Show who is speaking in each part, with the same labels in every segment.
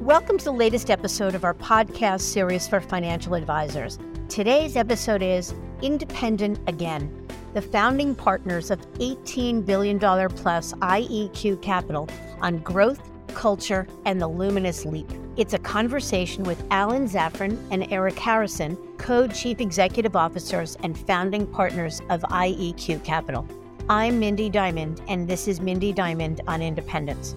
Speaker 1: Welcome to the latest episode of our podcast series for financial advisors. Today's episode is Independent Again, the founding partners of $18 billion plus IEQ Capital on growth, culture, and the luminous leap. It's a conversation with Alan Zafran and Eric Harrison, co chief executive officers and founding partners of IEQ Capital. I'm Mindy Diamond, and this is Mindy Diamond on Independence.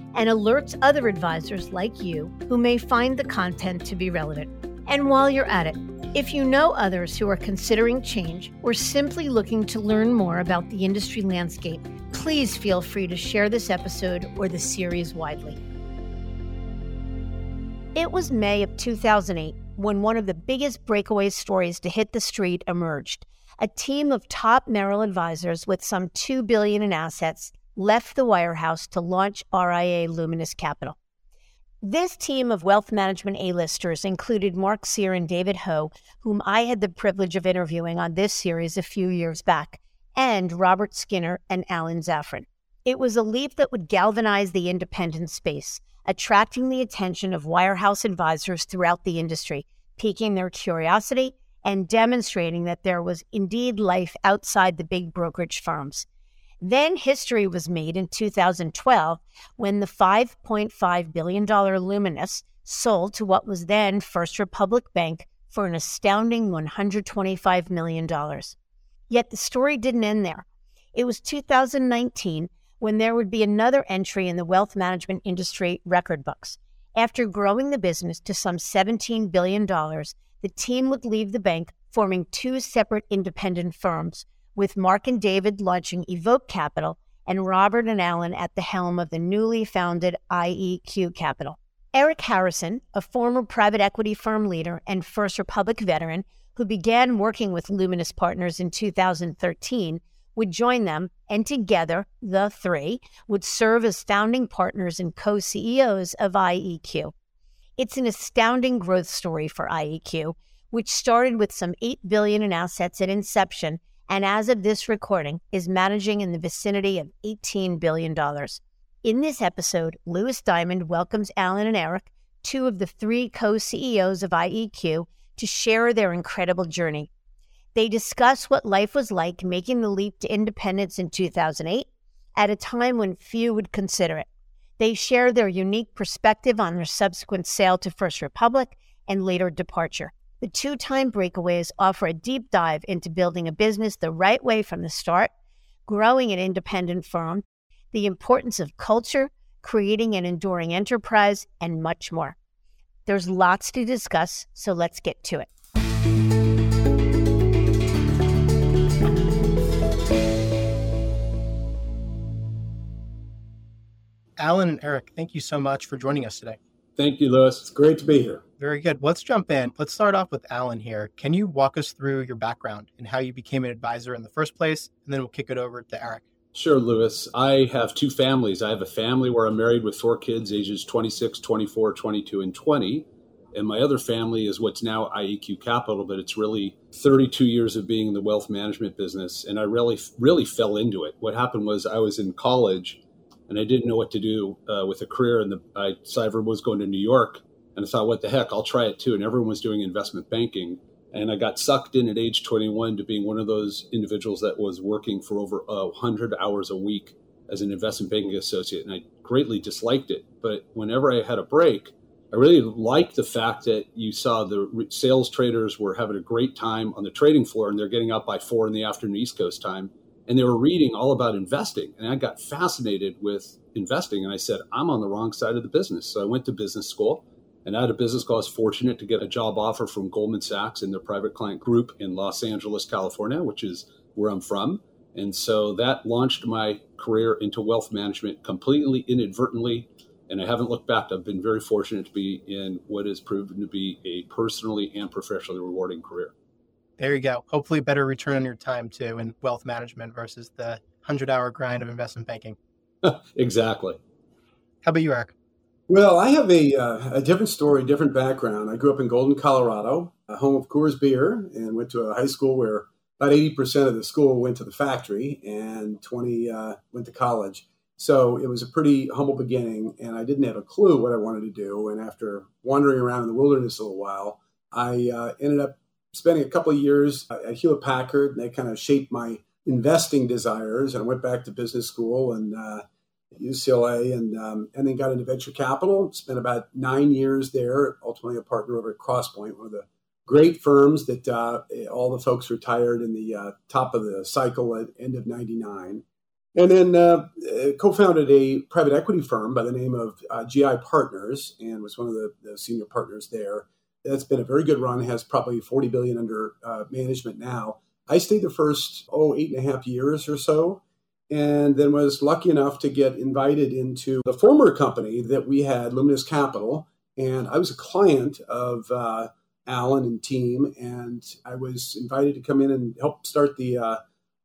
Speaker 1: and alerts other advisors like you who may find the content to be relevant. And while you're at it, if you know others who are considering change or simply looking to learn more about the industry landscape, please feel free to share this episode or the series widely. It was May of 2008 when one of the biggest breakaway stories to hit the street emerged. A team of top Merrill advisors with some 2 billion in assets left the wirehouse to launch RIA Luminous Capital. This team of wealth management A-listers included Mark Sear and David Ho, whom I had the privilege of interviewing on this series a few years back, and Robert Skinner and Alan Zafran. It was a leap that would galvanize the independent space, attracting the attention of wirehouse advisors throughout the industry, piquing their curiosity and demonstrating that there was indeed life outside the big brokerage firms. Then history was made in 2012 when the $5.5 billion Luminous sold to what was then First Republic Bank for an astounding $125 million. Yet the story didn't end there. It was 2019 when there would be another entry in the wealth management industry record books. After growing the business to some $17 billion, the team would leave the bank, forming two separate independent firms with Mark and David launching Evoke Capital and Robert and Alan at the helm of the newly founded IEQ Capital. Eric Harrison, a former private equity firm leader and First Republic veteran who began working with Luminous Partners in 2013, would join them, and together, the three would serve as founding partners and co CEOs of IEQ. It's an astounding growth story for IEQ, which started with some 8 billion in assets at inception and as of this recording, is managing in the vicinity of $18 billion. In this episode, Louis Diamond welcomes Alan and Eric, two of the three co CEOs of IEQ, to share their incredible journey. They discuss what life was like making the leap to independence in 2008 at a time when few would consider it. They share their unique perspective on their subsequent sale to First Republic and later departure. The two time breakaways offer a deep dive into building a business the right way from the start, growing an independent firm, the importance of culture, creating an enduring enterprise, and much more. There's lots to discuss, so let's get to it.
Speaker 2: Alan and Eric, thank you so much for joining us today.
Speaker 3: Thank you, Louis. It's great to be here.
Speaker 2: Very good. Let's jump in. Let's start off with Alan here. Can you walk us through your background and how you became an advisor in the first place? And then we'll kick it over to Eric.
Speaker 3: Sure, Louis. I have two families. I have a family where I'm married with four kids, ages 26, 24, 22, and 20. And my other family is what's now IEQ Capital, but it's really 32 years of being in the wealth management business. And I really, really fell into it. What happened was I was in college and I didn't know what to do uh, with a career. And the, I decided was going to New York and I thought, what the heck, I'll try it too. And everyone was doing investment banking. And I got sucked in at age 21 to being one of those individuals that was working for over uh, 100 hours a week as an investment banking associate. And I greatly disliked it. But whenever I had a break, I really liked the fact that you saw the sales traders were having a great time on the trading floor and they're getting up by four in the afternoon East Coast time. And they were reading all about investing. And I got fascinated with investing. And I said, I'm on the wrong side of the business. So I went to business school And out of business school, I was fortunate to get a job offer from Goldman Sachs in their private client group in Los Angeles, California, which is where I'm from. And so that launched my career into wealth management completely inadvertently. And I haven't looked back. I've been very fortunate to be in what has proven to be a personally and professionally rewarding career.
Speaker 2: There you go. Hopefully, better return on your time too in wealth management versus the 100 hour grind of investment banking.
Speaker 3: exactly.
Speaker 2: How about you, Eric?
Speaker 4: Well, I have a, uh, a different story, different background. I grew up in Golden, Colorado, home of Coors Beer, and went to a high school where about 80% of the school went to the factory and 20 uh, went to college. So it was a pretty humble beginning, and I didn't have a clue what I wanted to do. And after wandering around in the wilderness a little while, I uh, ended up spending a couple of years at Hewlett Packard, and they kind of shaped my investing desires. And I went back to business school and uh, UCLA, and um, and then got into venture capital. Spent about nine years there. Ultimately, a partner over at Crosspoint, one of the great firms that uh, all the folks retired in the uh, top of the cycle at end of '99. And then uh, co-founded a private equity firm by the name of uh, GI Partners, and was one of the, the, senior partners there. That's been a very good run. Has probably 40 billion under uh, management now. I stayed the first oh eight and a half years or so, and then was lucky enough to get invited into the former company that we had, Luminous Capital. And I was a client of uh, Alan and team, and I was invited to come in and help start the uh,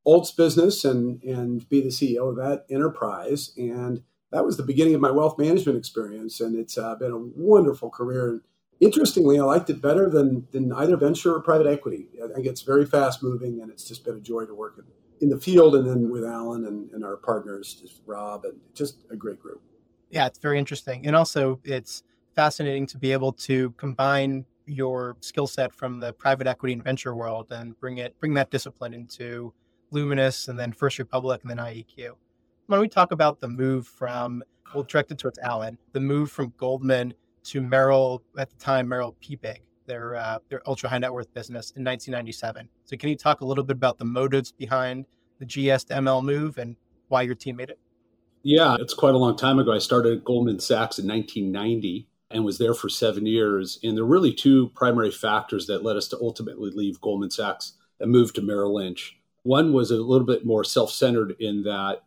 Speaker 4: Alts business and and be the CEO of that enterprise. And that was the beginning of my wealth management experience, and it's uh, been a wonderful career. Interestingly, I liked it better than than either venture or private equity. I think it's very fast moving, and it's just been a joy to work in in the field and then with Alan and, and our partners, just Rob, and just a great group.
Speaker 2: Yeah, it's very interesting. And also, it's fascinating to be able to combine your skill set from the private equity and venture world and bring it bring that discipline into Luminous and then First Republic and then IEQ. Don't we talk about the move from we'll direct it towards Alan, the move from Goldman to Merrill at the time Merrill PBIG their uh, their ultra high net worth business in 1997. So can you talk a little bit about the motives behind the GS to ML move and why your team made it?
Speaker 3: Yeah, it's quite a long time ago. I started at Goldman Sachs in 1990 and was there for seven years. And there are really two primary factors that led us to ultimately leave Goldman Sachs and move to Merrill Lynch. One was a little bit more self centered in that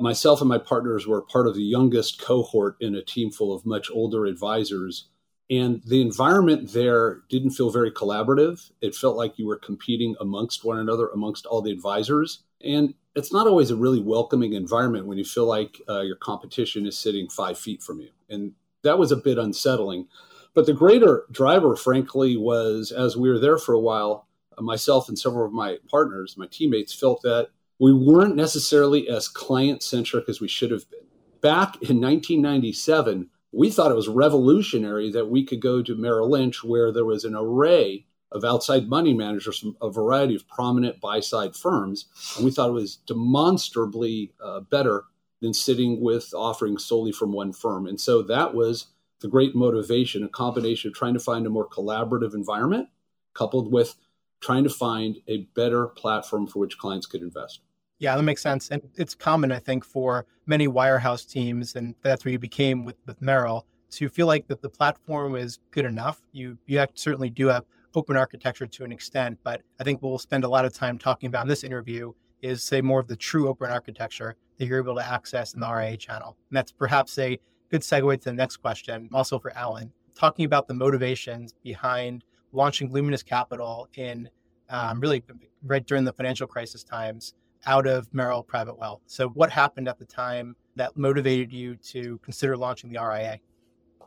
Speaker 3: myself and my partners were part of the youngest cohort in a team full of much older advisors and the environment there didn't feel very collaborative. It felt like you were competing amongst one another, amongst all the advisors. And it's not always a really welcoming environment when you feel like uh, your competition is sitting five feet from you. And that was a bit unsettling. But the greater driver, frankly, was as we were there for a while, myself and several of my partners, my teammates, felt that we weren't necessarily as client centric as we should have been. Back in 1997, we thought it was revolutionary that we could go to Merrill Lynch, where there was an array of outside money managers from a variety of prominent buy side firms. And we thought it was demonstrably uh, better than sitting with offerings solely from one firm. And so that was the great motivation, a combination of trying to find a more collaborative environment coupled with trying to find a better platform for which clients could invest.
Speaker 2: Yeah, that makes sense. And it's common, I think, for many wirehouse teams, and that's where you became with, with Merrill, to feel like that the platform is good enough. You you certainly do have open architecture to an extent, but I think we'll spend a lot of time talking about in this interview is say more of the true open architecture that you're able to access in the RIA channel. And that's perhaps a good segue to the next question, also for Alan, talking about the motivations behind launching Luminous Capital in um, really right during the financial crisis times out of Merrill Private Wealth. So, what happened at the time that motivated you to consider launching the RIA?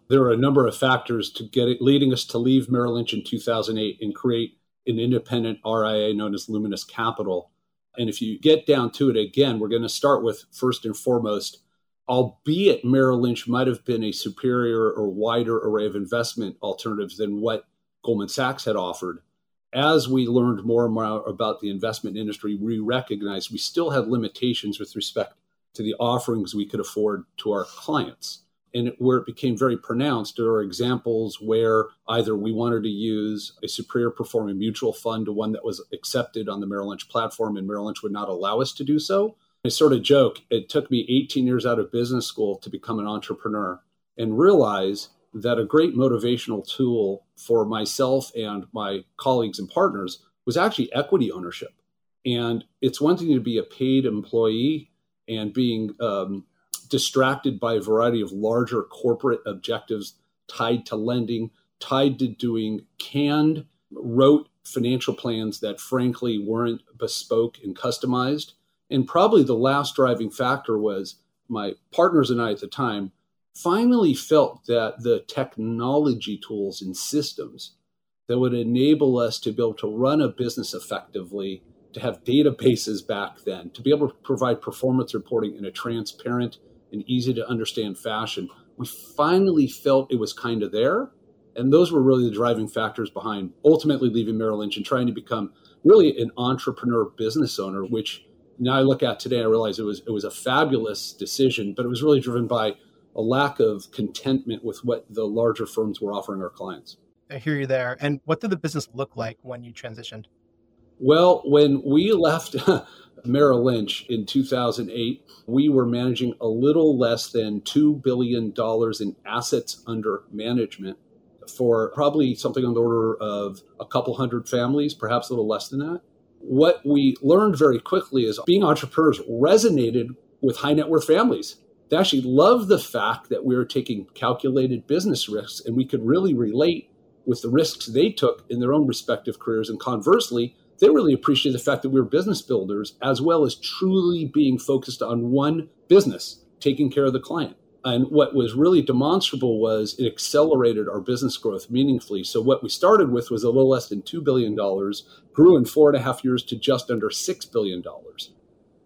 Speaker 3: There are a number of factors to get it, leading us to leave Merrill Lynch in 2008 and create an independent RIA known as Luminous Capital. And if you get down to it again, we're going to start with first and foremost, albeit Merrill Lynch might have been a superior or wider array of investment alternatives than what Goldman Sachs had offered as we learned more and more about the investment industry, we recognized we still had limitations with respect to the offerings we could afford to our clients. And where it became very pronounced, there are examples where either we wanted to use a superior performing mutual fund to one that was accepted on the Merrill Lynch platform, and Merrill Lynch would not allow us to do so. I sort of joke, it took me 18 years out of business school to become an entrepreneur and realize that a great motivational tool for myself and my colleagues and partners was actually equity ownership. And it's one thing to be a paid employee and being um, distracted by a variety of larger corporate objectives tied to lending, tied to doing canned, rote financial plans that frankly weren't bespoke and customized. And probably the last driving factor was my partners and I at the time finally felt that the technology tools and systems that would enable us to be able to run a business effectively, to have databases back then, to be able to provide performance reporting in a transparent and easy to understand fashion, we finally felt it was kind of there. And those were really the driving factors behind ultimately leaving Merrill Lynch and trying to become really an entrepreneur business owner, which now I look at today, I realize it was it was a fabulous decision, but it was really driven by a lack of contentment with what the larger firms were offering our clients.
Speaker 2: I hear you there. And what did the business look like when you transitioned?
Speaker 3: Well, when we left Merrill Lynch in 2008, we were managing a little less than $2 billion in assets under management for probably something on the order of a couple hundred families, perhaps a little less than that. What we learned very quickly is being entrepreneurs resonated with high net worth families. They actually loved the fact that we were taking calculated business risks and we could really relate with the risks they took in their own respective careers. And conversely, they really appreciated the fact that we were business builders as well as truly being focused on one business, taking care of the client. And what was really demonstrable was it accelerated our business growth meaningfully. So, what we started with was a little less than $2 billion, grew in four and a half years to just under $6 billion.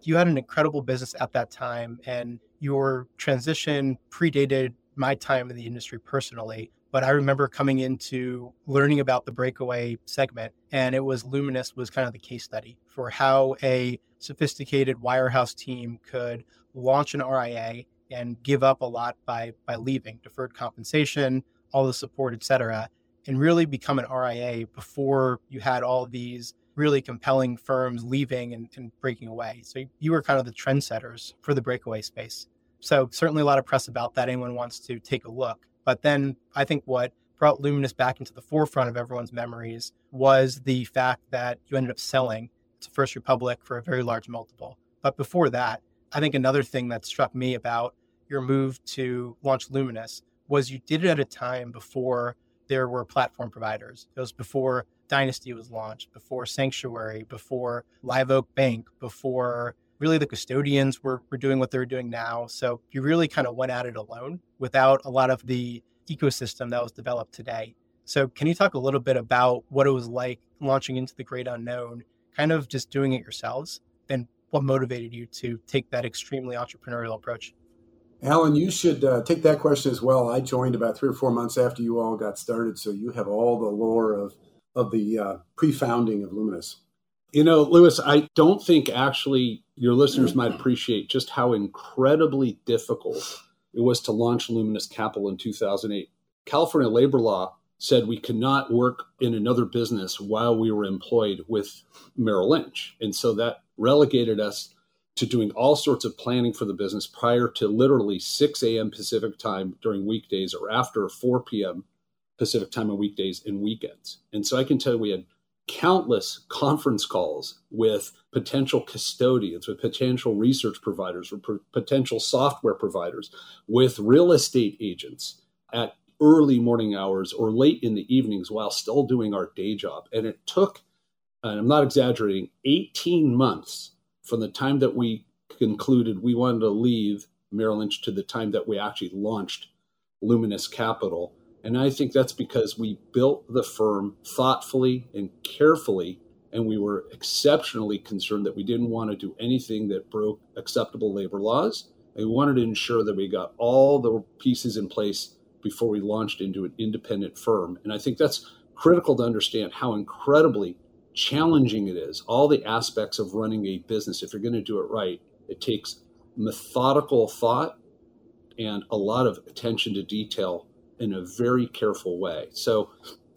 Speaker 2: You had an incredible business at that time, and your transition predated my time in the industry personally. But I remember coming into learning about the breakaway segment, and it was Luminous was kind of the case study for how a sophisticated wirehouse team could launch an RIA and give up a lot by by leaving, deferred compensation, all the support, et cetera, and really become an RIA before you had all these really compelling firms leaving and, and breaking away. So you were kind of the trendsetters for the breakaway space. So certainly a lot of press about that. Anyone wants to take a look. But then I think what brought Luminous back into the forefront of everyone's memories was the fact that you ended up selling to First Republic for a very large multiple. But before that, I think another thing that struck me about your move to launch Luminous was you did it at a time before there were platform providers. It was before Dynasty was launched, before Sanctuary, before Live Oak Bank, before really the custodians were, were doing what they're doing now. So you really kind of went at it alone without a lot of the ecosystem that was developed today. So can you talk a little bit about what it was like launching into the great unknown, kind of just doing it yourselves, and what motivated you to take that extremely entrepreneurial approach?
Speaker 4: Alan, you should uh, take that question as well. I joined about three or four months after you all got started, so you have all the lore of of the uh, pre-founding of Luminous.
Speaker 3: You know, Louis, I don't think actually your listeners might appreciate just how incredibly difficult it was to launch Luminous Capital in 2008. California labor law said we could not work in another business while we were employed with Merrill Lynch. And so that relegated us to doing all sorts of planning for the business prior to literally 6 a.m. Pacific time during weekdays or after 4 p.m. Pacific time on weekdays and weekends. And so I can tell you we had countless conference calls with potential custodians, with potential research providers, with potential software providers, with real estate agents at early morning hours or late in the evenings while still doing our day job. And it took, and I'm not exaggerating, 18 months from the time that we concluded we wanted to leave Merrill Lynch to the time that we actually launched Luminous Capital and I think that's because we built the firm thoughtfully and carefully, and we were exceptionally concerned that we didn't want to do anything that broke acceptable labor laws. We wanted to ensure that we got all the pieces in place before we launched into an independent firm. And I think that's critical to understand how incredibly challenging it is. All the aspects of running a business, if you're going to do it right, it takes methodical thought and a lot of attention to detail in a very careful way. So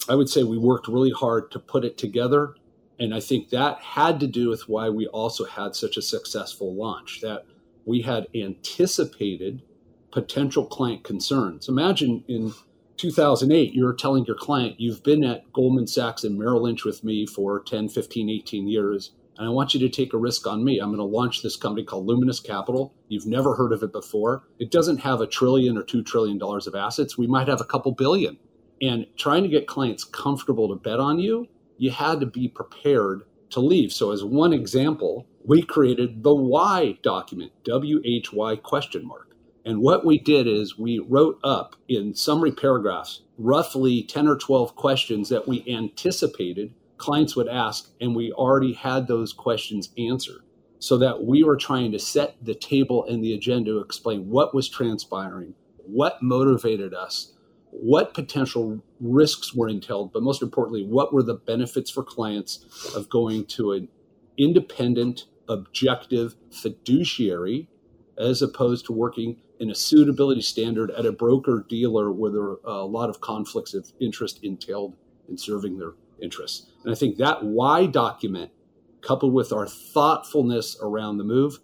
Speaker 3: I would say we worked really hard to put it together. And I think that had to do with why we also had such a successful launch, that we had anticipated potential client concerns. Imagine in 2008, you're telling your client, you've been at Goldman Sachs and Merrill Lynch with me for 10, 15, 18 years, and I want you to take a risk on me. I'm going to launch this company called Luminous Capital. You've never heard of it before. It doesn't have a trillion or $2 trillion of assets. We might have a couple billion. And trying to get clients comfortable to bet on you, you had to be prepared to leave. So, as one example, we created the why document, W H Y question mark. And what we did is we wrote up in summary paragraphs roughly 10 or 12 questions that we anticipated clients would ask, and we already had those questions answered. So that we were trying to set the table and the agenda to explain what was transpiring, what motivated us, what potential risks were entailed, but most importantly, what were the benefits for clients of going to an independent, objective fiduciary as opposed to working in a suitability standard at a broker dealer where there are a lot of conflicts of interest entailed in serving their interests. And I think that why document, coupled with our thoughtfulness around the move,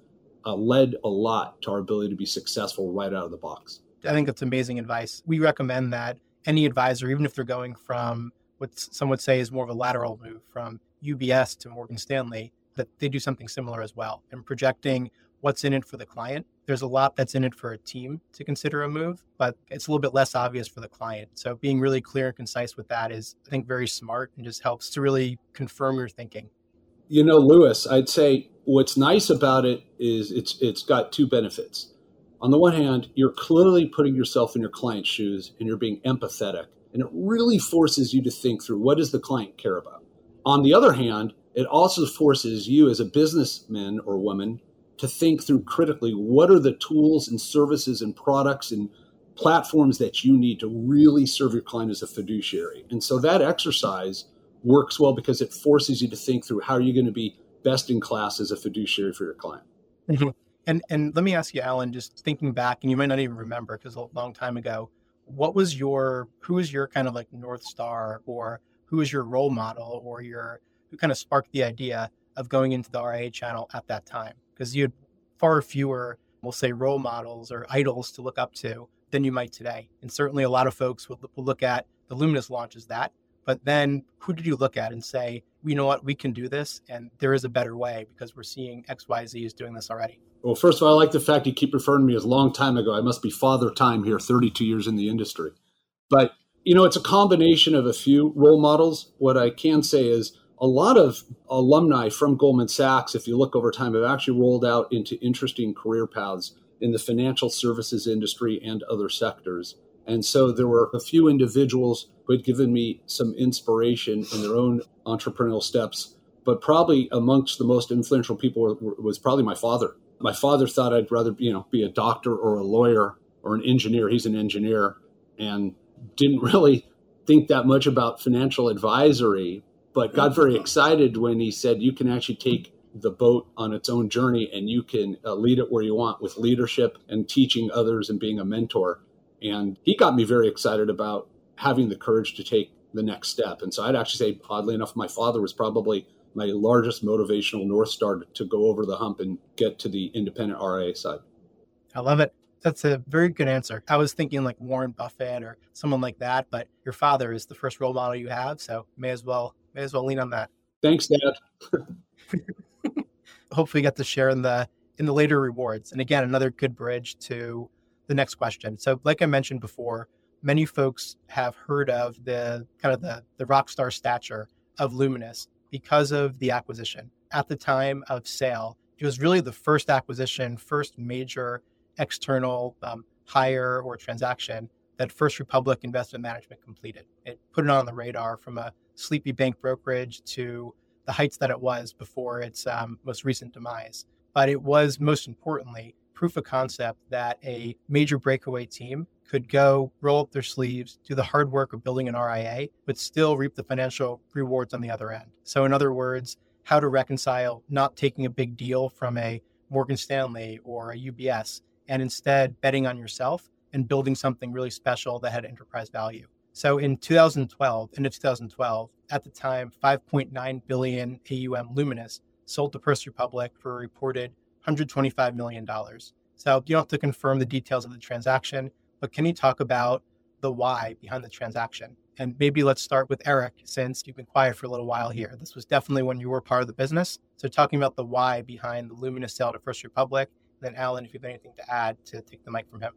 Speaker 3: uh, led a lot to our ability to be successful right out of the box.
Speaker 2: I think that's amazing advice. We recommend that any advisor, even if they're going from what some would say is more of a lateral move from UBS to Morgan Stanley, that they do something similar as well and projecting what's in it for the client. There's a lot that's in it for a team to consider a move, but it's a little bit less obvious for the client. So being really clear and concise with that is, I think, very smart and just helps to really confirm your thinking.
Speaker 3: You know, Louis, I'd say what's nice about it is it's it's got two benefits. On the one hand, you're clearly putting yourself in your client's shoes and you're being empathetic, and it really forces you to think through what does the client care about. On the other hand, it also forces you as a businessman or woman to think through critically what are the tools and services and products and platforms that you need to really serve your client as a fiduciary. And so that exercise works well because it forces you to think through how are you going to be best in class as a fiduciary for your client.
Speaker 2: Mm-hmm. And and let me ask you, Alan, just thinking back, and you might not even remember because a long time ago, what was your who was your kind of like north star, or who was your role model, or your who kind of sparked the idea of going into the RIA channel at that time? Because you had far fewer, we'll say, role models or idols to look up to than you might today. And certainly a lot of folks will, will look at the Luminous launch as that. But then who did you look at and say, you know what, we can do this and there is a better way because we're seeing XYZ is doing this already?
Speaker 3: Well, first of all, I like the fact you keep referring to me as long time ago. I must be father time here, 32 years in the industry. But, you know, it's a combination of a few role models. What I can say is a lot of alumni from Goldman Sachs, if you look over time, have actually rolled out into interesting career paths in the financial services industry and other sectors. And so there were a few individuals who had given me some inspiration in their own entrepreneurial steps. But probably amongst the most influential people was probably my father. My father thought I'd rather, you know, be a doctor or a lawyer or an engineer. He's an engineer and didn't really think that much about financial advisory but got very excited when he said you can actually take the boat on its own journey and you can uh, lead it where you want with leadership and teaching others and being a mentor. And he got me very excited about having the courage to take the next step. And so I'd actually say, oddly enough, my father was probably my largest motivational North Star to go over the hump and get to the independent RIA side.
Speaker 2: I love it. That's a very good answer. I was thinking like Warren Buffett or someone like that, but your father is the first role model you have. So may as well may as well lean on that.
Speaker 3: Thanks, Dad.
Speaker 2: Hopefully, get to share in the in the later rewards. And again, another good bridge to the next question. So, like I mentioned before, many folks have heard of the kind of the the rock star stature of Luminous because of the acquisition. At the time of sale, it was really the first acquisition, first major external um, hire or transaction that First Republic Investment Management completed. It put it on the radar from a sleepy bank brokerage to the heights that it was before its um, most recent demise. But it was most importantly proof of concept that a major breakaway team could go roll up their sleeves, do the hard work of building an RIA, but still reap the financial rewards on the other end. So, in other words, how to reconcile not taking a big deal from a Morgan Stanley or a UBS and instead betting on yourself and building something really special that had enterprise value. So in 2012, into 2012, at the time, 5.9 billion AUM Luminous sold to First Republic for a reported 125 million dollars. So you don't have to confirm the details of the transaction, but can you talk about the why behind the transaction. And maybe let's start with Eric, since you've been quiet for a little while here. This was definitely when you were part of the business. So, talking about the why behind the Luminous sale to First Republic, then Alan, if you have anything to add, to take the mic from him.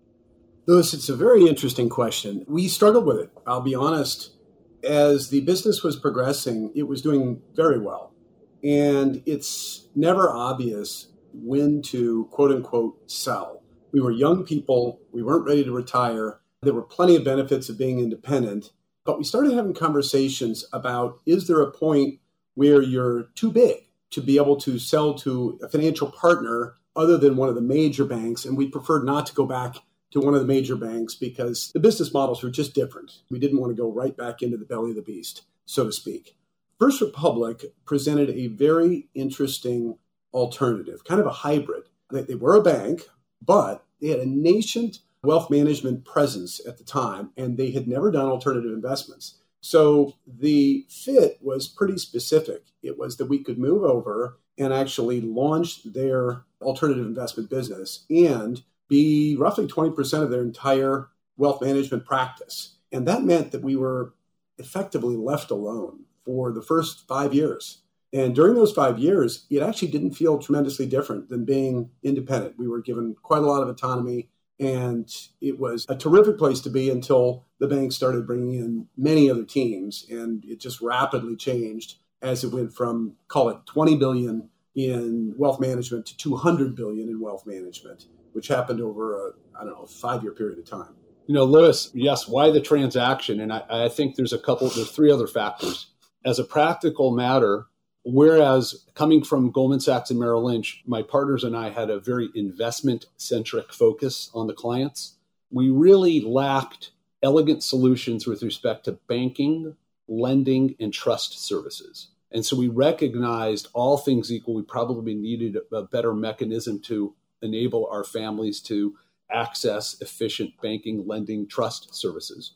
Speaker 4: Louis, it's a very interesting question. We struggled with it. I'll be honest. As the business was progressing, it was doing very well. And it's never obvious when to quote unquote sell. We were young people, we weren't ready to retire. There were plenty of benefits of being independent, but we started having conversations about is there a point where you're too big to be able to sell to a financial partner other than one of the major banks? And we preferred not to go back to one of the major banks because the business models were just different. We didn't want to go right back into the belly of the beast, so to speak. First Republic presented a very interesting alternative, kind of a hybrid. They were a bank, but they had a nascent wealth management presence at the time, and they had never done alternative investments. So the fit was pretty specific. It was that we could move over and actually launch their alternative investment business and be roughly 20% of their entire wealth management practice. And that meant that we were effectively left alone for the first five years. And during those five years, it actually didn't feel tremendously different than being independent. We were given quite a lot of autonomy, and it was a terrific place to be until the bank started bringing in many other teams, and it just rapidly changed as it went from call it 20 billion in wealth management to 200 billion in wealth management, which happened over a I don't know five year period of time.
Speaker 3: You know, Louis, yes, why the transaction? And I, I think there's a couple, there's three other factors. As a practical matter, Whereas coming from Goldman Sachs and Merrill Lynch, my partners and I had a very investment centric focus on the clients. We really lacked elegant solutions with respect to banking, lending, and trust services. And so we recognized all things equal, we probably needed a better mechanism to enable our families to access efficient banking, lending, trust services.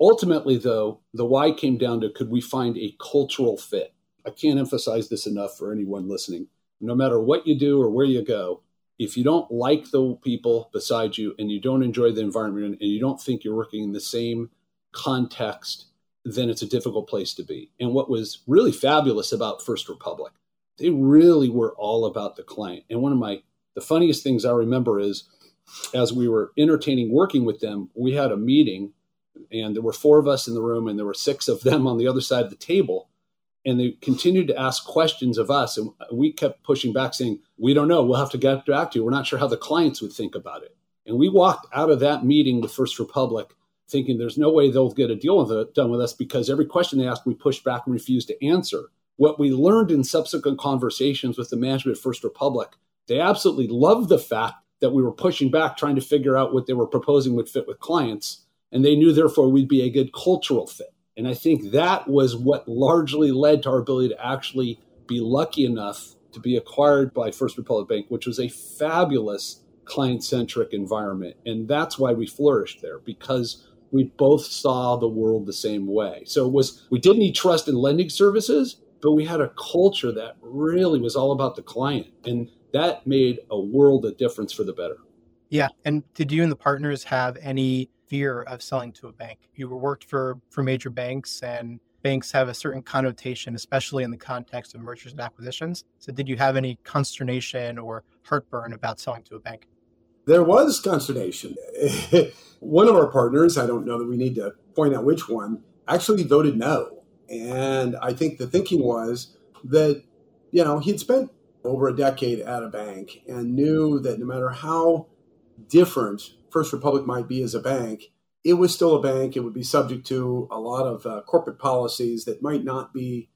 Speaker 3: Ultimately, though, the why came down to could we find a cultural fit? I can't emphasize this enough for anyone listening. No matter what you do or where you go, if you don't like the people beside you and you don't enjoy the environment and you don't think you're working in the same context, then it's a difficult place to be. And what was really fabulous about First Republic, they really were all about the client. And one of my the funniest things I remember is as we were entertaining working with them, we had a meeting and there were four of us in the room and there were six of them on the other side of the table and they continued to ask questions of us and we kept pushing back saying we don't know. We'll have to get back to you. We're not sure how the clients would think about it. And we walked out of that meeting with first republic thinking there's no way they'll get a deal with it, done with us because every question they asked we pushed back and refused to answer. What we learned in subsequent conversations with the management of first republic they absolutely loved the fact that we were pushing back trying to figure out what they were proposing would fit with clients and they knew therefore we'd be a good cultural fit and I think that was what largely led to our ability to actually be lucky enough to be acquired by First Republic Bank, which was a fabulous client centric environment. And that's why we flourished there because we both saw the world the same way. So it was we did need trust in lending services, but we had a culture that really was all about the client. And that made a world of difference for the better.
Speaker 2: Yeah. And did you and the partners have any fear of selling to a bank. You worked for for major banks and banks have a certain connotation, especially in the context of mergers and acquisitions. So did you have any consternation or heartburn about selling to a bank?
Speaker 4: There was consternation. one of our partners, I don't know that we need to point out which one, actually voted no. And I think the thinking was that, you know, he'd spent over a decade at a bank and knew that no matter how different First Republic might be as a bank, it was still a bank. It would be subject to a lot of uh, corporate policies that might not be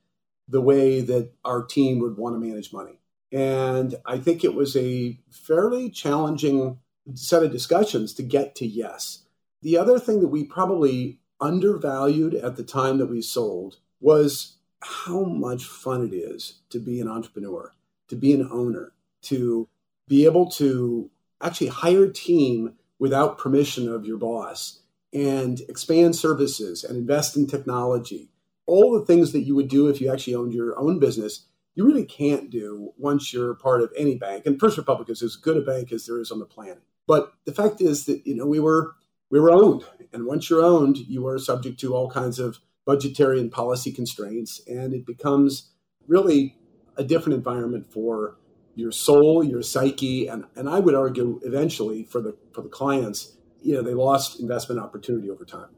Speaker 4: the way that our team would want to manage money. And I think it was a fairly challenging set of discussions to get to yes. The other thing that we probably undervalued at the time that we sold was how much fun it is to be an entrepreneur, to be an owner, to be able to actually hire a team without permission of your boss and expand services and invest in technology. All the things that you would do if you actually owned your own business, you really can't do once you're part of any bank. And First Republic is as good a bank as there is on the planet. But the fact is that, you know, we were we were owned. And once you're owned, you are subject to all kinds of budgetary and policy constraints. And it becomes really a different environment for your soul, your psyche, and, and I would argue eventually for the for the clients, you know, they lost investment opportunity over time.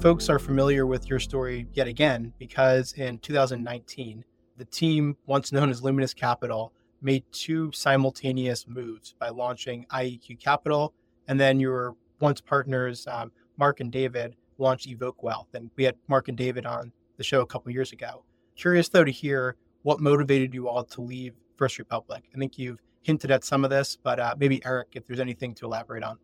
Speaker 2: Folks are familiar with your story yet again because in 2019, the team, once known as Luminous Capital, made two simultaneous moves by launching IEQ Capital, and then your once partners, um, Mark and David, launched Evoke Wealth. And we had Mark and David on the show a couple years ago. Curious, though, to hear what motivated you all to leave First Republic. I think you've hinted at some of this, but uh, maybe, Eric, if there's anything to elaborate on.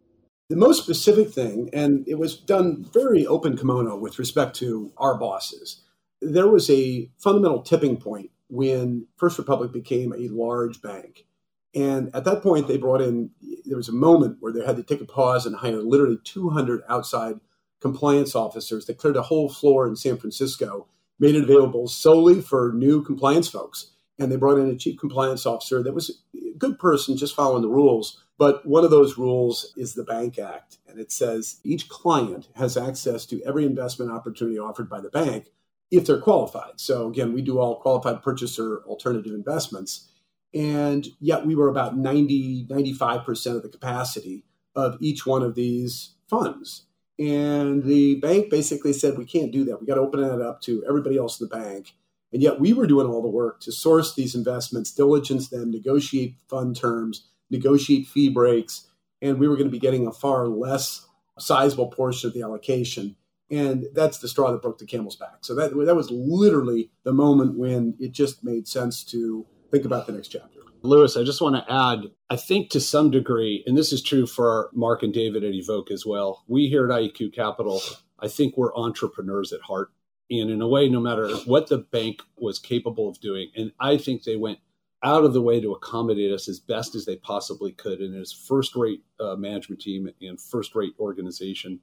Speaker 4: The most specific thing, and it was done very open kimono with respect to our bosses, there was a fundamental tipping point when First Republic became a large bank. And at that point, they brought in, there was a moment where they had to take a pause and hire literally 200 outside compliance officers. They cleared a whole floor in San Francisco, made it available solely for new compliance folks. And they brought in a chief compliance officer that was a good person, just following the rules. But one of those rules is the Bank Act. And it says each client has access to every investment opportunity offered by the bank if they're qualified. So again, we do all qualified purchaser alternative investments. And yet we were about 90, 95% of the capacity of each one of these funds. And the bank basically said, we can't do that. We got to open that up to everybody else in the bank. And yet we were doing all the work to source these investments, diligence them, negotiate fund terms, negotiate fee breaks. And we were going to be getting a far less sizable portion of the allocation and that's the straw that broke the camel's back. So that that was literally the moment when it just made sense to think about the next chapter.
Speaker 3: Louis, I just want to add, I think to some degree, and this is true for Mark and David at Evoke as well. We here at IEQ Capital, I think we're entrepreneurs at heart. And in a way, no matter what the bank was capable of doing, and I think they went out of the way to accommodate us as best as they possibly could. And as first rate uh, management team and first rate organization,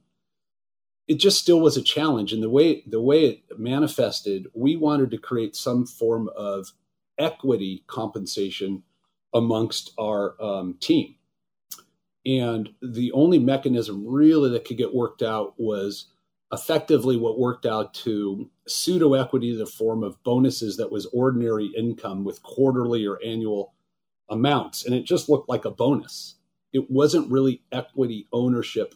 Speaker 3: it just still was a challenge and the way the way it manifested we wanted to create some form of equity compensation amongst our um, team. And the only mechanism really that could get worked out was effectively what worked out to pseudo equity in the form of bonuses that was ordinary income with quarterly or annual amounts. And it just looked like a bonus. It wasn't really equity ownership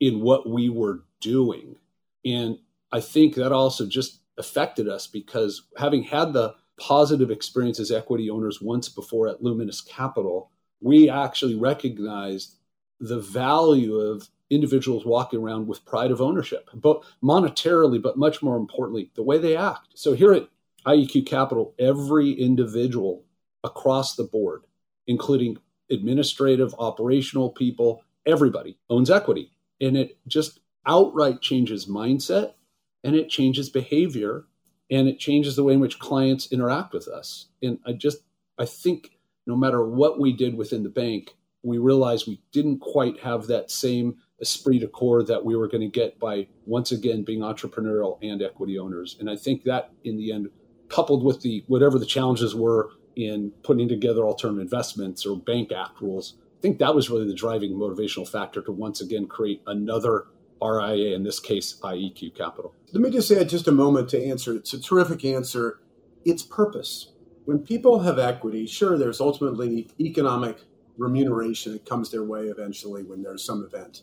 Speaker 3: in what we were doing. And I think that also just affected us because having had the positive experience as equity owners once before at Luminous Capital, we actually recognized the value of individuals walking around with pride of ownership, but monetarily, but much more importantly, the way they act. So here at IEQ Capital, every individual across the board, including administrative, operational people, everybody owns equity and it just outright changes mindset and it changes behavior and it changes the way in which clients interact with us. And i just i think no matter what we did within the bank we realized we didn't quite have that same esprit de corps that we were going to get by once again being entrepreneurial and equity owners. And i think that in the end coupled with the whatever the challenges were in putting together alternative investments or bank act rules I think that was really the driving motivational factor to once again create another RIA, in this case, IEQ Capital.
Speaker 4: Let me just add just a moment to answer. It's a terrific answer. It's purpose. When people have equity, sure, there's ultimately economic remuneration that comes their way eventually when there's some event.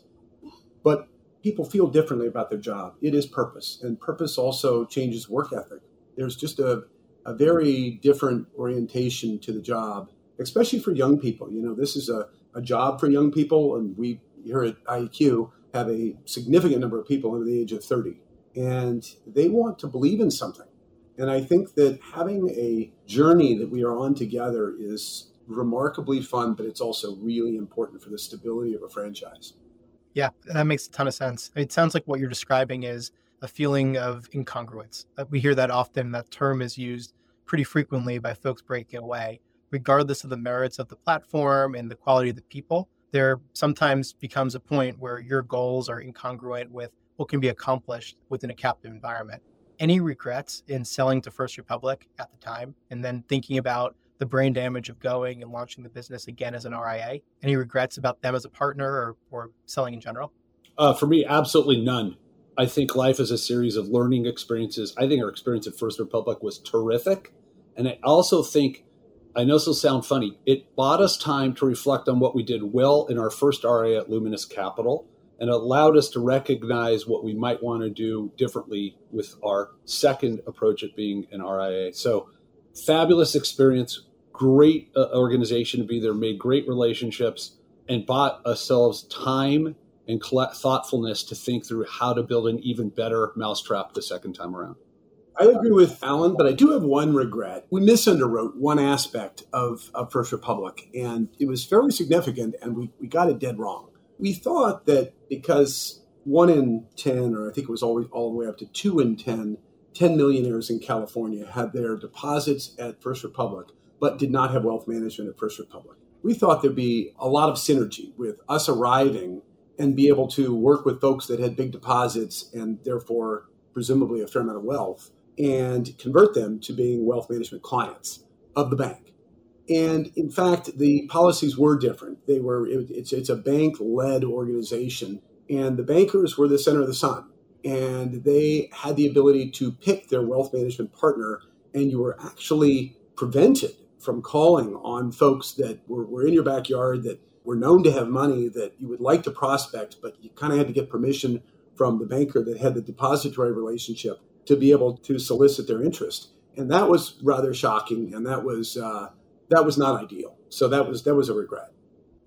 Speaker 4: But people feel differently about their job. It is purpose, and purpose also changes work ethic. There's just a, a very different orientation to the job, especially for young people. You know, this is a a job for young people, and we here at IEQ have a significant number of people under the age of 30, and they want to believe in something. And I think that having a journey that we are on together is remarkably fun, but it's also really important for the stability of a franchise.
Speaker 2: Yeah, that makes a ton of sense. It sounds like what you're describing is a feeling of incongruence. Uh, we hear that often. That term is used pretty frequently by folks breaking away regardless of the merits of the platform and the quality of the people, there sometimes becomes a point where your goals are incongruent with what can be accomplished within a captive environment. Any regrets in selling to First Republic at the time and then thinking about the brain damage of going and launching the business again as an RIA? Any regrets about them as a partner or, or selling in general?
Speaker 3: Uh, for me, absolutely none. I think life is a series of learning experiences. I think our experience at First Republic was terrific. And I also think, I know this will sound funny, it bought us time to reflect on what we did well in our first RIA at Luminous Capital and allowed us to recognize what we might want to do differently with our second approach at being an RIA. So, fabulous experience, great uh, organization to be there, made great relationships, and bought ourselves time and thoughtfulness to think through how to build an even better mousetrap the second time around.
Speaker 4: I agree with Alan, but I do have one regret. We misunderwrote one aspect of, of First Republic, and it was fairly significant, and we, we got it dead wrong. We thought that because one in 10, or I think it was all, all the way up to two in 10, 10 millionaires in California had their deposits at First Republic, but did not have wealth management at First Republic. We thought there'd be a lot of synergy with us arriving and be able to work with folks that had big deposits and therefore presumably a fair amount of wealth and convert them to being wealth management clients of the bank. And in fact, the policies were different. They were it, it's it's a bank led organization, and the bankers were the center of the sun, and they had the ability to pick their wealth management partner, and you were actually prevented from calling on folks that were, were in your backyard that were known to have money that you would like to prospect, but you kind of had to get permission from the banker that had the depository relationship to be able to solicit their interest. And that was rather shocking, and that was uh, that was not ideal. So that was that was a regret.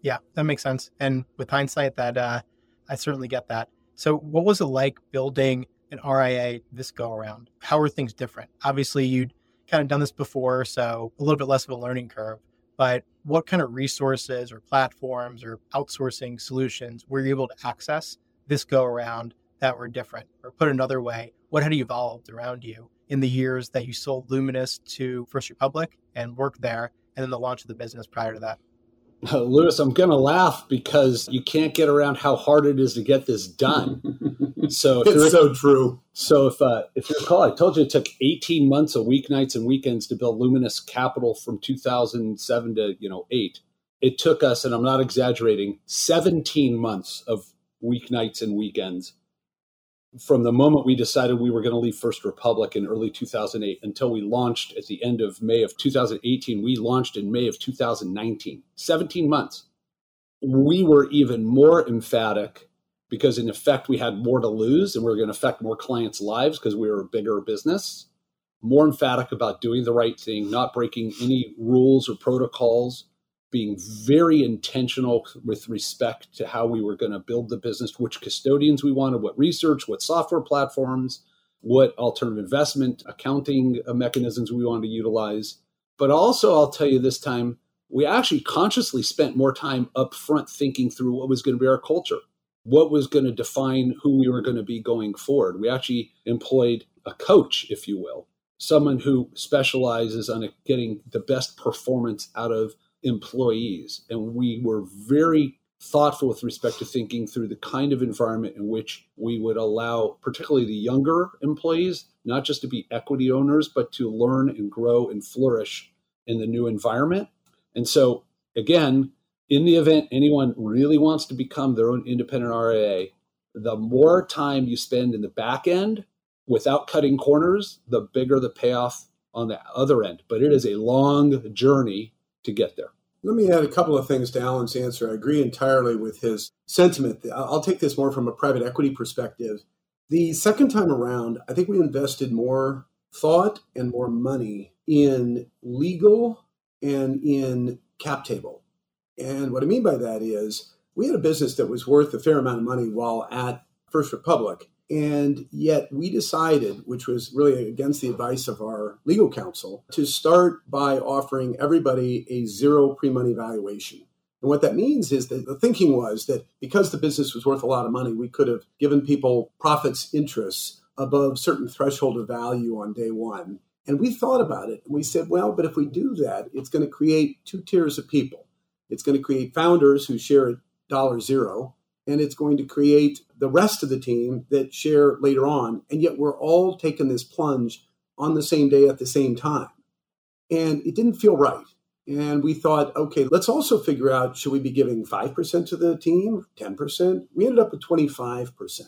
Speaker 2: Yeah, that makes sense. And with hindsight, that uh, I certainly get that. So, what was it like building an RIA this go around? How are things different? Obviously, you'd kind of done this before, so a little bit less of a learning curve. But what kind of resources or platforms or outsourcing solutions were you able to access this go around that were different? Or put another way, what had evolved around you in the years that you sold Luminous to First Republic and worked there, and then the launch of the business prior to that?
Speaker 3: Uh, Louis, I'm going to laugh because you can't get around how hard it is to get this done.
Speaker 4: so it's so true.
Speaker 3: So if uh, if you recall, I told you it took 18 months of weeknights and weekends to build Luminous Capital from 2007 to you know eight. It took us, and I'm not exaggerating, 17 months of weeknights and weekends from the moment we decided we were going to leave First Republic in early 2008 until we launched at the end of May of 2018. We launched in May of 2019, 17 months. We were even more emphatic because, in effect, we had more to lose and we were going to affect more clients' lives because we were a bigger business. More emphatic about doing the right thing, not breaking any rules or protocols, being very intentional with respect to how we were going to build the business, which custodians we wanted, what research, what software platforms, what alternative investment accounting mechanisms we wanted to utilize. But also, I'll tell you this time, we actually consciously spent more time up front thinking through what was going to be our culture, what was going to define who we were going to be going forward. We actually employed a coach, if you will, someone who specializes on getting the best performance out of employees. And we were very thoughtful with respect to thinking through the kind of environment in which we would allow, particularly the younger employees, not just to be equity owners, but to learn and grow and flourish in the new environment. And so, again, in the event anyone really wants to become their own independent RIA, the more time you spend in the back end without cutting corners, the bigger the payoff on the other end. But it is a long journey to get there.
Speaker 4: Let me add a couple of things to Alan's answer. I agree entirely with his sentiment. I'll take this more from a private equity perspective. The second time around, I think we invested more thought and more money in legal and in cap table. And what I mean by that is we had a business that was worth a fair amount of money while at First Republic. And yet we decided, which was really against the advice of our legal counsel, to start by offering everybody a zero pre money valuation. And what that means is that the thinking was that because the business was worth a lot of money, we could have given people profits interests above certain threshold of value on day one. And we thought about it and we said, well, but if we do that, it's going to create two tiers of people. It's going to create founders who share at dollar zero and it's going to create the rest of the team that share later on. And yet we're all taking this plunge on the same day at the same time. And it didn't feel right. And we thought, okay, let's also figure out should we be giving 5% to the team, 10%? We ended up with 25%.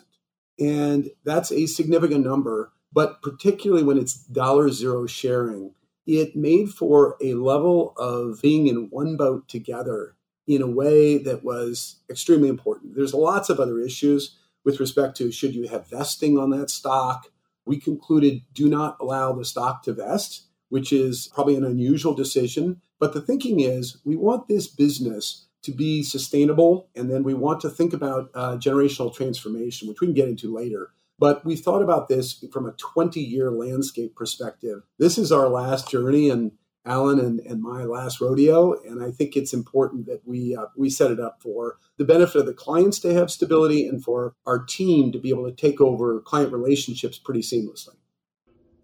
Speaker 4: And that's a significant number, but particularly when it's dollar zero sharing, it made for a level of being in one boat together in a way that was extremely important. There's lots of other issues with respect to should you have vesting on that stock. We concluded do not allow the stock to vest, which is probably an unusual decision. But the thinking is we want this business to be sustainable, and then we want to think about uh, generational transformation, which we can get into later. But we thought about this from a 20 year landscape perspective. This is our last journey, and Alan and, and my last rodeo. And I think it's important that we uh, we set it up for the benefit of the clients to have stability and for our team to be able to take over client relationships pretty seamlessly.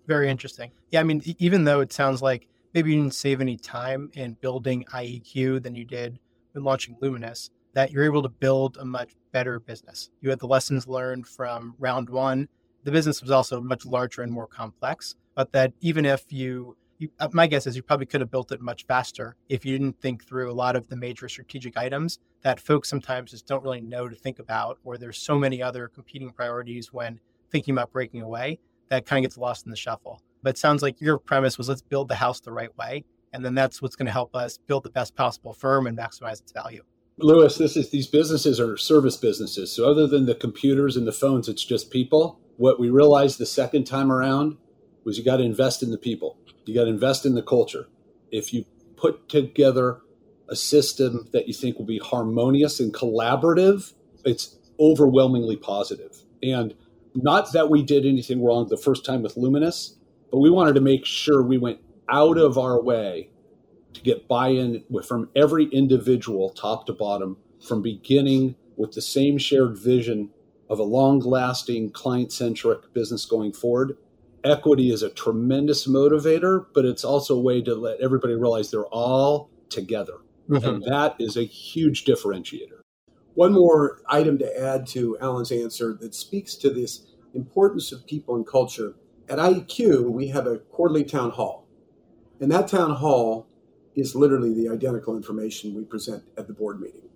Speaker 2: Very interesting. Yeah, I mean, even though it sounds like maybe you didn't save any time in building IEQ than you did when launching Luminous, that you're able to build a much better business. You had the lessons learned from round one. The business was also much larger and more complex, but that even if you you, uh, my guess is you probably could have built it much faster if you didn't think through a lot of the major strategic items that folks sometimes just don't really know to think about, or there's so many other competing priorities when thinking about breaking away that kind of gets lost in the shuffle. But sounds like your premise was let's build the house the right way. And then that's what's going to help us build the best possible firm and maximize its value.
Speaker 3: Louis, this is these businesses are service businesses. So other than the computers and the phones, it's just people. What we realized the second time around was you got to invest in the people. You got to invest in the culture. If you put together a system that you think will be harmonious and collaborative, it's overwhelmingly positive. And not that we did anything wrong the first time with Luminous, but we wanted to make sure we went out of our way to get buy-in from every individual top to bottom from beginning with the same shared vision of a long-lasting client-centric business going forward equity is a tremendous motivator, but it's also a way to let everybody realize they're all together. Mm-hmm. And that is a huge differentiator.
Speaker 4: One more item to add to Alan's answer that speaks to this importance of people and culture. At IEQ, we have a quarterly town hall. And that town hall is literally the identical information we present at the board meeting.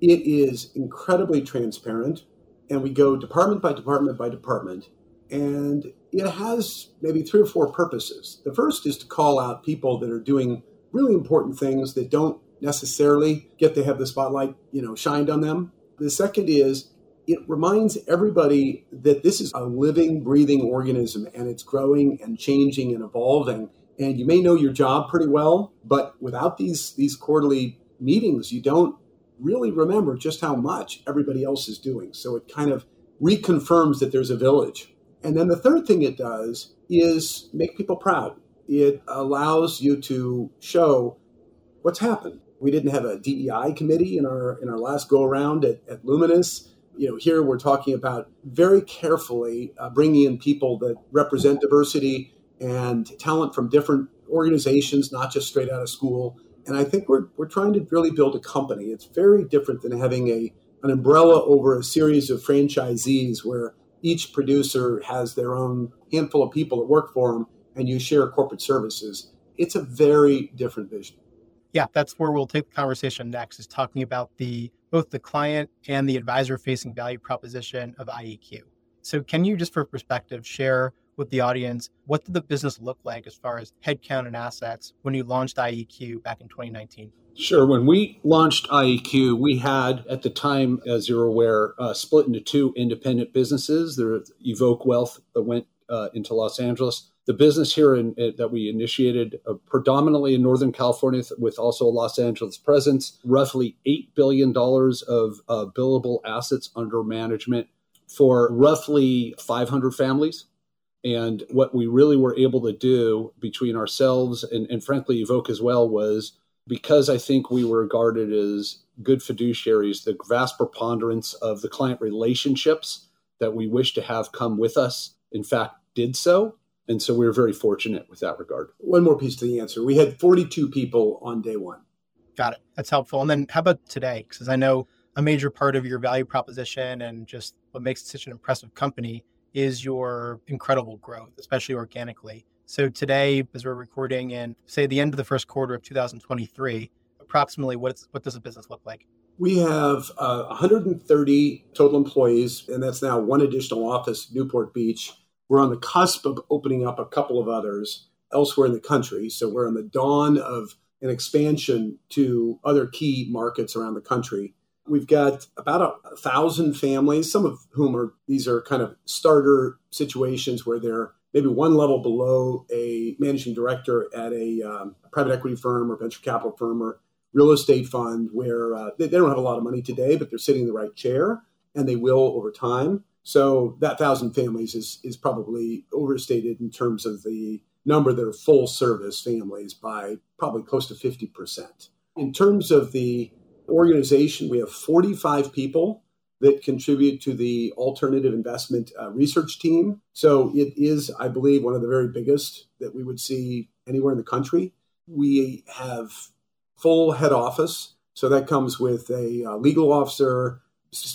Speaker 4: It is incredibly transparent, and we go department by department by department and it has maybe three or four purposes. The first is to call out people that are doing really important things that don't necessarily get to have the spotlight, you know, shined on them. The second is it reminds everybody that this is a living, breathing organism and it's growing and changing and evolving. And you may know your job pretty well, but without these these quarterly meetings, you don't really remember just how much everybody else is doing. So it kind of reconfirms that there's a village and then the third thing it does is make people proud. It allows you to show what's happened. We didn't have a DEI committee in our in our last go around at, at Luminous. You know, here we're talking about very carefully uh, bringing in people that represent diversity and talent from different organizations, not just straight out of school. And I think we're we're trying to really build a company. It's very different than having a an umbrella over a series of franchisees where each producer has their own handful of people that work for them and you share corporate services. It's a very different vision.
Speaker 2: Yeah, that's where we'll take the conversation next is talking about the both the client and the advisor facing value proposition of IEQ. So can you just for perspective share with the audience what did the business look like as far as headcount and assets when you launched IEQ back in 2019?
Speaker 3: Sure. When we launched IEQ, we had at the time, as you're aware, uh, split into two independent businesses. There, Evoke Wealth that went uh, into Los Angeles. The business here in, in, that we initiated uh, predominantly in Northern California, with also a Los Angeles presence, roughly eight billion dollars of uh, billable assets under management for roughly 500 families. And what we really were able to do between ourselves and, and frankly Evoke as well was because I think we were regarded as good fiduciaries, the vast preponderance of the client relationships that we wish to have come with us, in fact, did so. And so we were very fortunate with that regard.
Speaker 4: One more piece to the answer. We had 42 people on day one.
Speaker 2: Got it. That's helpful. And then how about today? Because I know a major part of your value proposition and just what makes it such an impressive company is your incredible growth, especially organically. So today, as we're recording in, say, the end of the first quarter of 2023, approximately what, what does a business look like?
Speaker 4: We have uh, 130 total employees, and that's now one additional office, Newport Beach. We're on the cusp of opening up a couple of others elsewhere in the country. So we're on the dawn of an expansion to other key markets around the country. We've got about a, a thousand families, some of whom are these are kind of starter situations where they're maybe one level below a managing director at a um, private equity firm or venture capital firm or real estate fund where uh, they, they, don't have a lot of money today, but they're sitting in the right chair and they will over time. So that thousand families is is probably overstated in terms of the number that are full service families by probably close to 50%. In terms of the organization, we have 45 people that contribute to the alternative investment uh, research team. So it is, I believe, one of the very biggest that we would see anywhere in the country. We have full head office. So that comes with a uh, legal officer,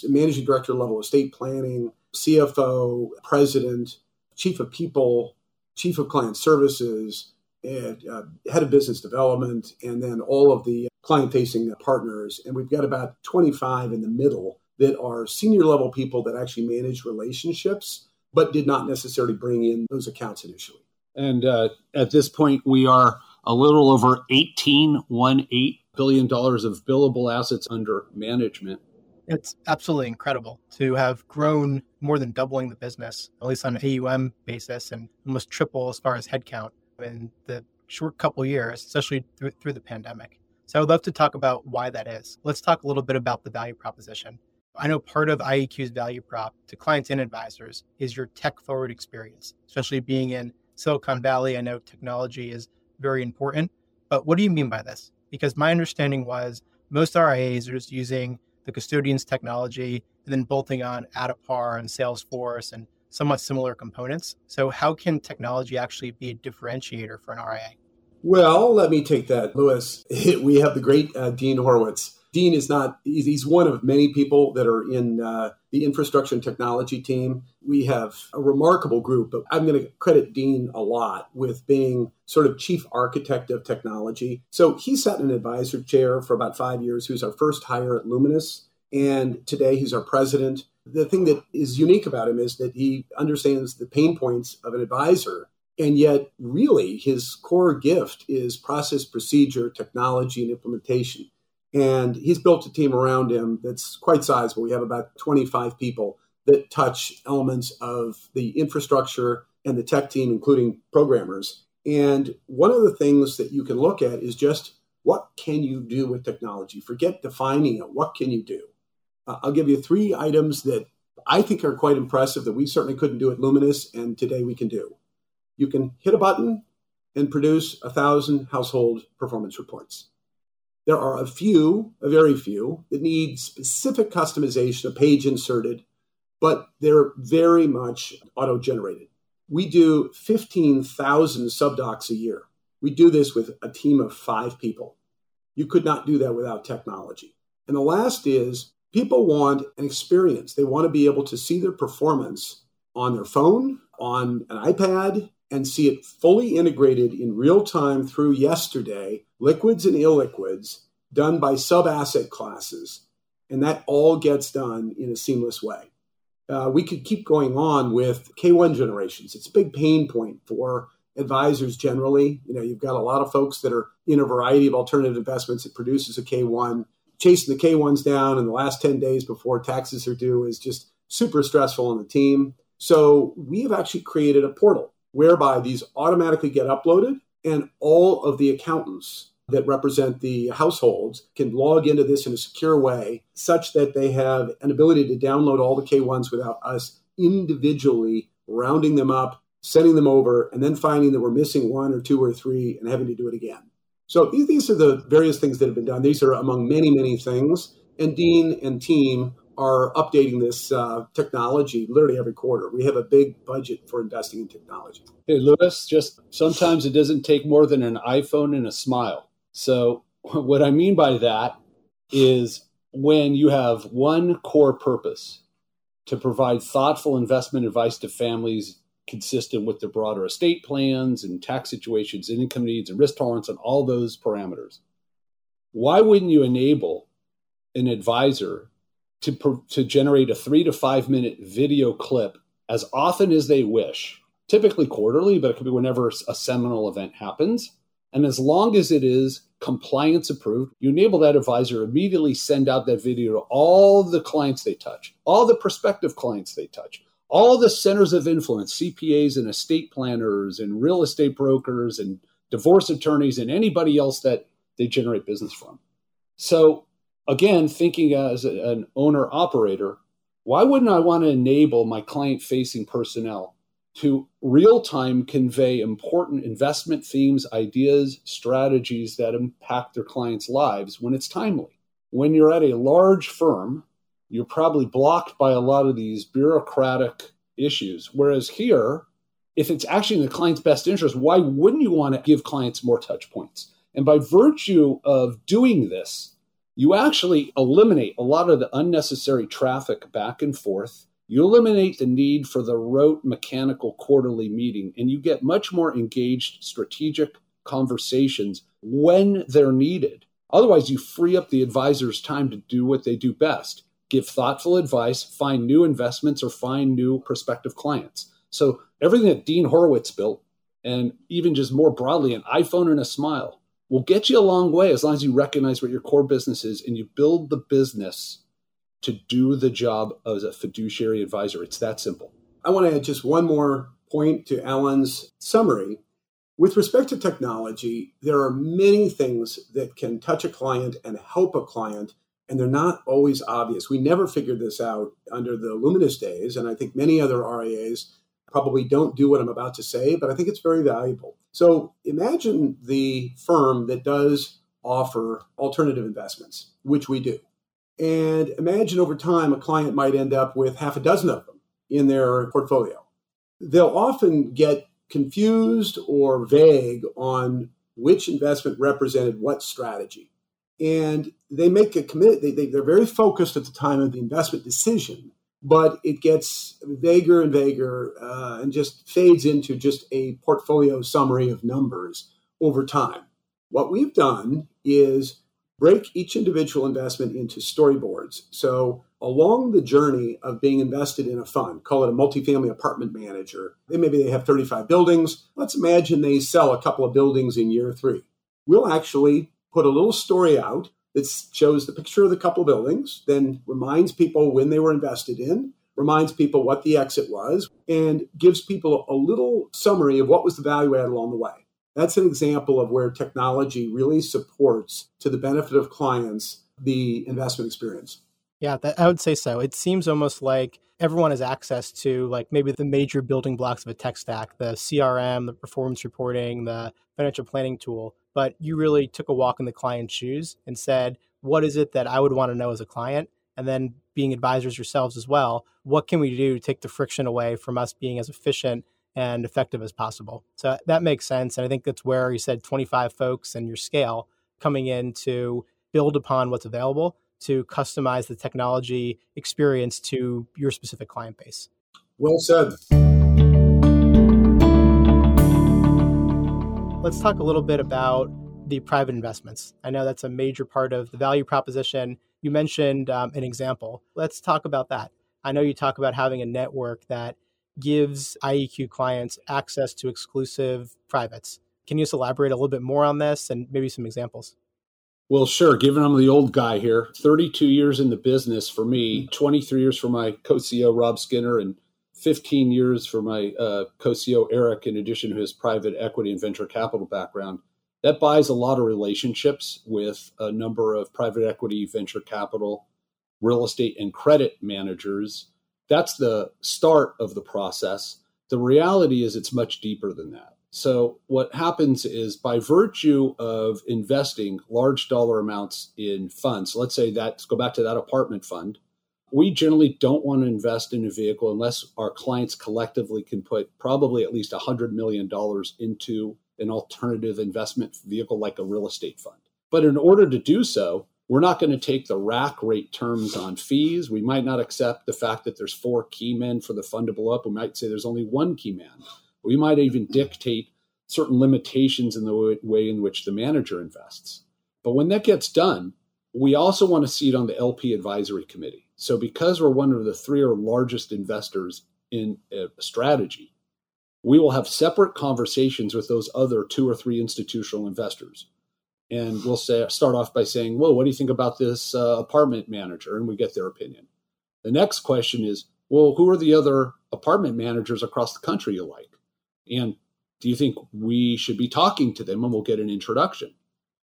Speaker 4: managing director level estate planning, CFO, president, chief of people, chief of client services, and, uh, head of business development, and then all of the client facing partners. And we've got about 25 in the middle that are senior level people that actually manage relationships, but did not necessarily bring in those accounts initially.
Speaker 3: And uh, at this point, we are a little over 18, one eight billion dollars of billable assets under management.
Speaker 2: It's absolutely incredible to have grown more than doubling the business, at least on an AUM basis, and almost triple as far as headcount in the short couple years, especially through, through the pandemic. So I would love to talk about why that is. Let's talk a little bit about the value proposition. I know part of IEQ's value prop to clients and advisors is your tech forward experience, especially being in Silicon Valley. I know technology is very important, but what do you mean by this? Because my understanding was most RIAs are just using the custodian's technology and then bolting on Addepar and Salesforce and somewhat similar components. So, how can technology actually be a differentiator for an RIA?
Speaker 4: Well, let me take that, Louis. We have the great uh, Dean Horowitz Dean is not, he's one of many people that are in uh, the infrastructure and technology team. We have a remarkable group, but I'm going to credit Dean a lot with being sort of chief architect of technology. So he sat in an advisor chair for about five years. Was our first hire at Luminous. And today he's our president. The thing that is unique about him is that he understands the pain points of an advisor and yet, really, his core gift is process, procedure, technology, and implementation. And he's built a team around him that's quite sizable. We have about 25 people that touch elements of the infrastructure and the tech team, including programmers. And one of the things that you can look at is just what can you do with technology? Forget defining it. What can you do? Uh, I'll give you three items that I think are quite impressive that we certainly couldn't do at Luminous, and today we can do. You can hit a button and produce a thousand household performance reports. There are a few, a very few, that need specific customization, a page inserted, but they're very much auto generated. We do 15,000 subdocs a year. We do this with a team of five people. You could not do that without technology. And the last is people want an experience. They want to be able to see their performance on their phone, on an iPad, and see it fully integrated in real time through yesterday, liquids and illiquids, done by sub asset classes. And that all gets done in a seamless way. Uh, we could keep going on with K1 generations. It's a big pain point for advisors generally. You know, you've got a lot of folks that are in a variety of alternative investments that produces a K1. Chasing the K1s down in the last 10 days before taxes are due is just super stressful on the team. So we have actually created a portal whereby these automatically get uploaded and all of the accountants that represent the households can log into this in a secure way such that they have an ability to download all the K1s without us individually rounding them up, sending them over, and then finding that we're missing one or two or three and having to do it again. So these are the various things that have been done. These are among many, many things. And Dean and team are updating this uh, technology literally every quarter. We have a big budget for investing in technology.
Speaker 3: Hey, Louis, just sometimes it doesn't take more than an iPhone and a smile. So, what I mean by that is when you have one core purpose to provide thoughtful investment advice to families consistent with their broader estate plans and tax situations and income needs and risk tolerance and all those parameters. Why wouldn't you enable an advisor to, to generate a three to five minute video clip as often as they wish, typically quarterly, but it could be whenever a seminal event happens. And as long as it is compliance approved, you enable that advisor immediately send out that video to all the clients they touch, all the prospective clients they touch, all the centers of influence, CPAs and estate planners and real estate brokers and divorce attorneys and anybody else that they generate business from. So again, thinking as an owner operator, why wouldn't I want to enable my client facing personnel to real time convey important investment themes, ideas, strategies that impact their clients' lives when it's timely? When you're at a large firm, you're probably blocked by a lot of these bureaucratic issues. Whereas here, if it's actually in the client's best interest, why wouldn't you want to give clients more touch points? And by virtue of doing this, you actually eliminate a lot of the unnecessary traffic back and forth. You eliminate the need for the rote mechanical quarterly meeting, and you get much more engaged strategic conversations when they're needed. Otherwise, you free up the advisor's time to do what they do best give thoughtful advice, find new investments, or find new prospective clients. So, everything that Dean Horowitz built, and even just more broadly, an iPhone and a smile will get you a long way as long as you recognize what your core business is and you build the business to do the job as a fiduciary advisor. It's that simple.
Speaker 4: I want to add just one more point to Alan's summary. With respect to technology, there are many things that can touch a client and help a client, and they're not always obvious. We never figured this out under the Luminous days, and I think many other RIAs probably don't do what I'm about to say, but I think it's very valuable. So imagine the firm that does offer alternative investments, which we do. And imagine over time a client might end up with half a dozen of them in their portfolio. They'll often get confused or vague on which investment represented what strategy. And they make a commit, they, they, they're very focused at the time of the investment decision but it gets vaguer and vaguer uh, and just fades into just a portfolio summary of numbers over time. What we've done is break each individual investment into storyboards. So, along the journey of being invested in a fund, call it a multifamily apartment manager, they maybe they have 35 buildings. Let's imagine they sell a couple of buildings in year three. We'll actually put a little story out that shows the picture of the couple buildings, then reminds people when they were invested in, reminds people what the exit was, and gives people a little summary of what was the value add along the way. That's an example of where technology really supports, to the benefit of clients, the investment experience.
Speaker 2: Yeah, that, I would say so. It seems almost like everyone has access to like maybe the major building blocks of a tech stack, the CRM, the performance reporting, the financial planning tool but you really took a walk in the client's shoes and said, what is it that I would want to know as a client? And then being advisors yourselves as well, what can we do to take the friction away from us being as efficient and effective as possible? So that makes sense. And I think that's where you said 25 folks and your scale coming in to build upon what's available to customize the technology experience to your specific client base.
Speaker 4: Well said.
Speaker 2: Let's talk a little bit about the private investments. I know that's a major part of the value proposition. You mentioned um, an example. Let's talk about that. I know you talk about having a network that gives IEQ clients access to exclusive privates. Can you just elaborate a little bit more on this and maybe some examples?
Speaker 3: Well, sure. Given I'm the old guy here, 32 years in the business for me, 23 years for my co CEO, Rob Skinner, and 15 years for my uh, co-CEO Eric, in addition to his private equity and venture capital background. That buys a lot of relationships with a number of private equity, venture capital, real estate, and credit managers. That's the start of the process. The reality is it's much deeper than that. So, what happens is by virtue of investing large dollar amounts in funds, let's say that, let's go back to that apartment fund, we generally don't want to invest in a vehicle unless our clients collectively can put probably at least $100 million into an alternative investment vehicle like a real estate fund. But in order to do so, we're not going to take the rack rate terms on fees. We might not accept the fact that there's four key men for the fund to blow up. We might say there's only one key man. We might even dictate certain limitations in the way in which the manager invests. But when that gets done, we also want to see it on the LP advisory committee. So, because we're one of the three or largest investors in a strategy, we will have separate conversations with those other two or three institutional investors. And we'll say, start off by saying, Well, what do you think about this uh, apartment manager? And we get their opinion. The next question is, Well, who are the other apartment managers across the country you like? And do you think we should be talking to them? And we'll get an introduction.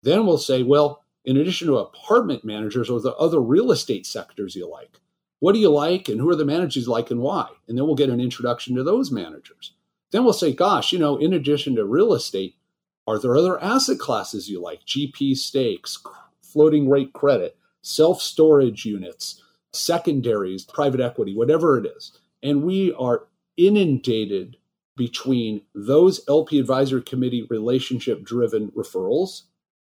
Speaker 3: Then we'll say, Well, in addition to apartment managers or the other real estate sectors you like, what do you like and who are the managers like and why? And then we'll get an introduction to those managers. Then we'll say, gosh, you know, in addition to real estate, are there other asset classes you like? GP stakes, floating rate credit, self storage units, secondaries, private equity, whatever it is. And we are inundated between those LP advisory committee relationship driven referrals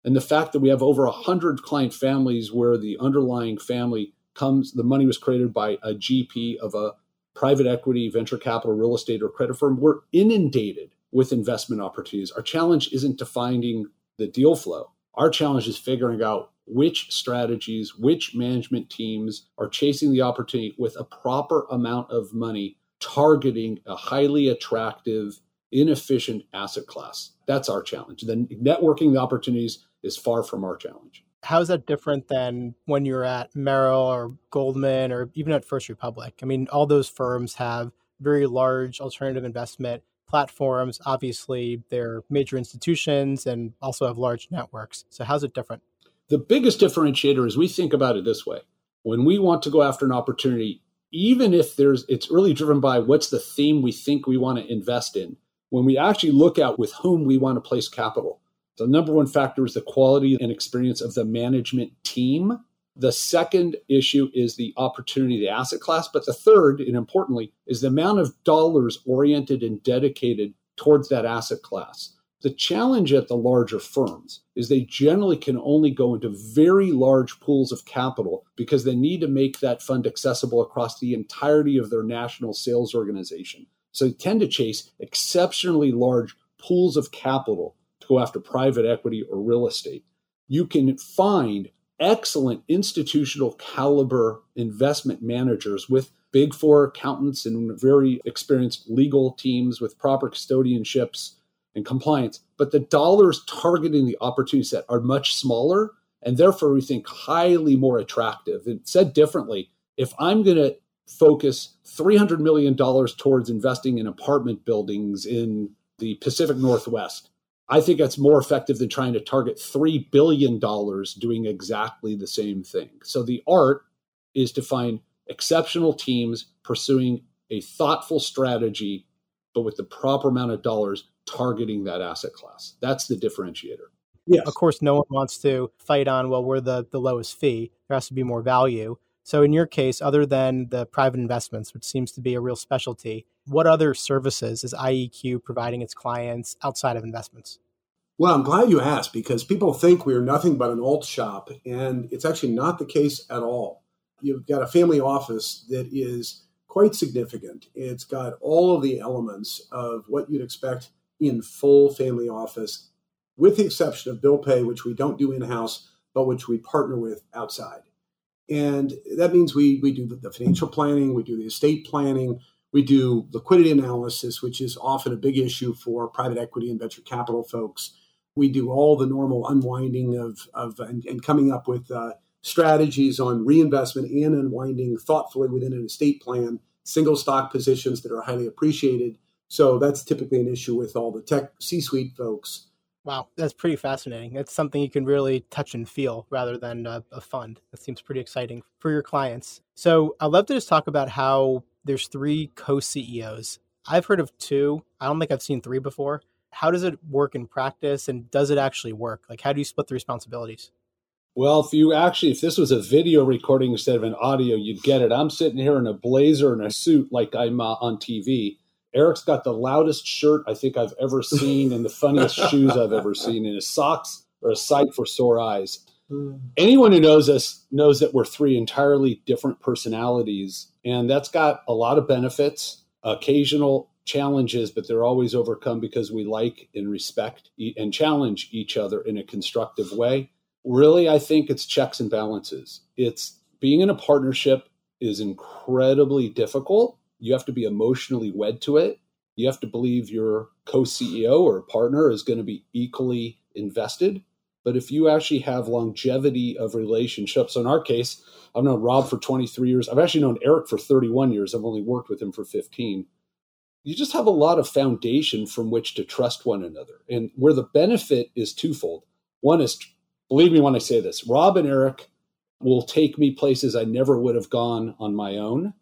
Speaker 3: and the fact that we have over 100 client families where the underlying family comes, the money was created by a GP of a private equity, venture capital, real estate, or credit firm. We're inundated with investment opportunities. Our challenge isn't to finding the deal flow. Our challenge is figuring out which strategies, which management teams are chasing the opportunity with a proper amount of money, targeting a highly attractive, inefficient asset class. That's our challenge. Then networking the opportunities is far from our challenge.
Speaker 2: How is that different than when you're at Merrill or Goldman or even at First Republic? I mean, all those firms have very large alternative investment platforms. Obviously, they're major institutions and also have large networks. So, how's it different?
Speaker 3: The biggest differentiator is we think about it this way. When we want to go after an opportunity, even if there's it's really driven by what's the theme we think we want to invest in, when we actually look at with whom we want to place capital, the number one factor is the quality and experience of the management team. The second issue is the opportunity, the asset class. But the third, and importantly, is the amount of dollars oriented and dedicated towards that asset class. The challenge at the larger firms is they generally can only go into very large pools of capital because they need to make that fund accessible across the entirety of their national sales organization. So they tend to chase exceptionally large pools of capital to go after private equity or real estate. You can find excellent institutional caliber investment managers with big four accountants and very experienced legal teams with proper custodianships and compliance. But the dollars targeting the opportunity set are much smaller and therefore we think highly more attractive. And said differently, if I'm going to focus $300 million towards investing in apartment buildings in the Pacific Northwest, I think that's more effective than trying to target $3 billion doing exactly the same thing. So the art is to find exceptional teams pursuing a thoughtful strategy, but with the proper amount of dollars targeting that asset class. That's the differentiator.
Speaker 2: Yeah, Of course, no one wants to fight on, well, we're the, the lowest fee. There has to be more value. So, in your case, other than the private investments, which seems to be a real specialty, what other services is IEQ providing its clients outside of investments?
Speaker 4: Well, I'm glad you asked because people think we're nothing but an alt shop, and it's actually not the case at all. You've got a family office that is quite significant. It's got all of the elements of what you'd expect in full family office, with the exception of bill pay, which we don't do in house, but which we partner with outside. And that means we, we do the financial planning, we do the estate planning, we do liquidity analysis, which is often a big issue for private equity and venture capital folks. We do all the normal unwinding of, of and, and coming up with uh, strategies on reinvestment and unwinding thoughtfully within an estate plan, single stock positions that are highly appreciated. So that's typically an issue with all the tech C suite folks.
Speaker 2: Wow, that's pretty fascinating. It's something you can really touch and feel rather than a, a, fund. That seems pretty exciting for your clients. So I'd love to just talk about how there's three co-CEOs. I've heard of two. I don't think I've seen three before. How does it work in practice and does it actually work? Like how do you split the responsibilities?
Speaker 3: Well, if you actually, if this was a video recording instead of an audio, you'd get it. I'm sitting here in a blazer and a suit like I'm uh, on TV Eric's got the loudest shirt I think I've ever seen and the funniest shoes I've ever seen, and his socks are a sight for sore eyes. Anyone who knows us knows that we're three entirely different personalities, and that's got a lot of benefits, occasional challenges, but they're always overcome because we like and respect and challenge each other in a constructive way. Really, I think it's checks and balances. It's being in a partnership is incredibly difficult. You have to be emotionally wed to it. You have to believe your co CEO or partner is going to be equally invested. But if you actually have longevity of relationships, so in our case, I've known Rob for 23 years. I've actually known Eric for 31 years. I've only worked with him for 15 you just have a lot of foundation from which to trust one another. And where the benefit is twofold. One is, believe me when I say this, Rob and Eric will take me places I never would have gone on my own,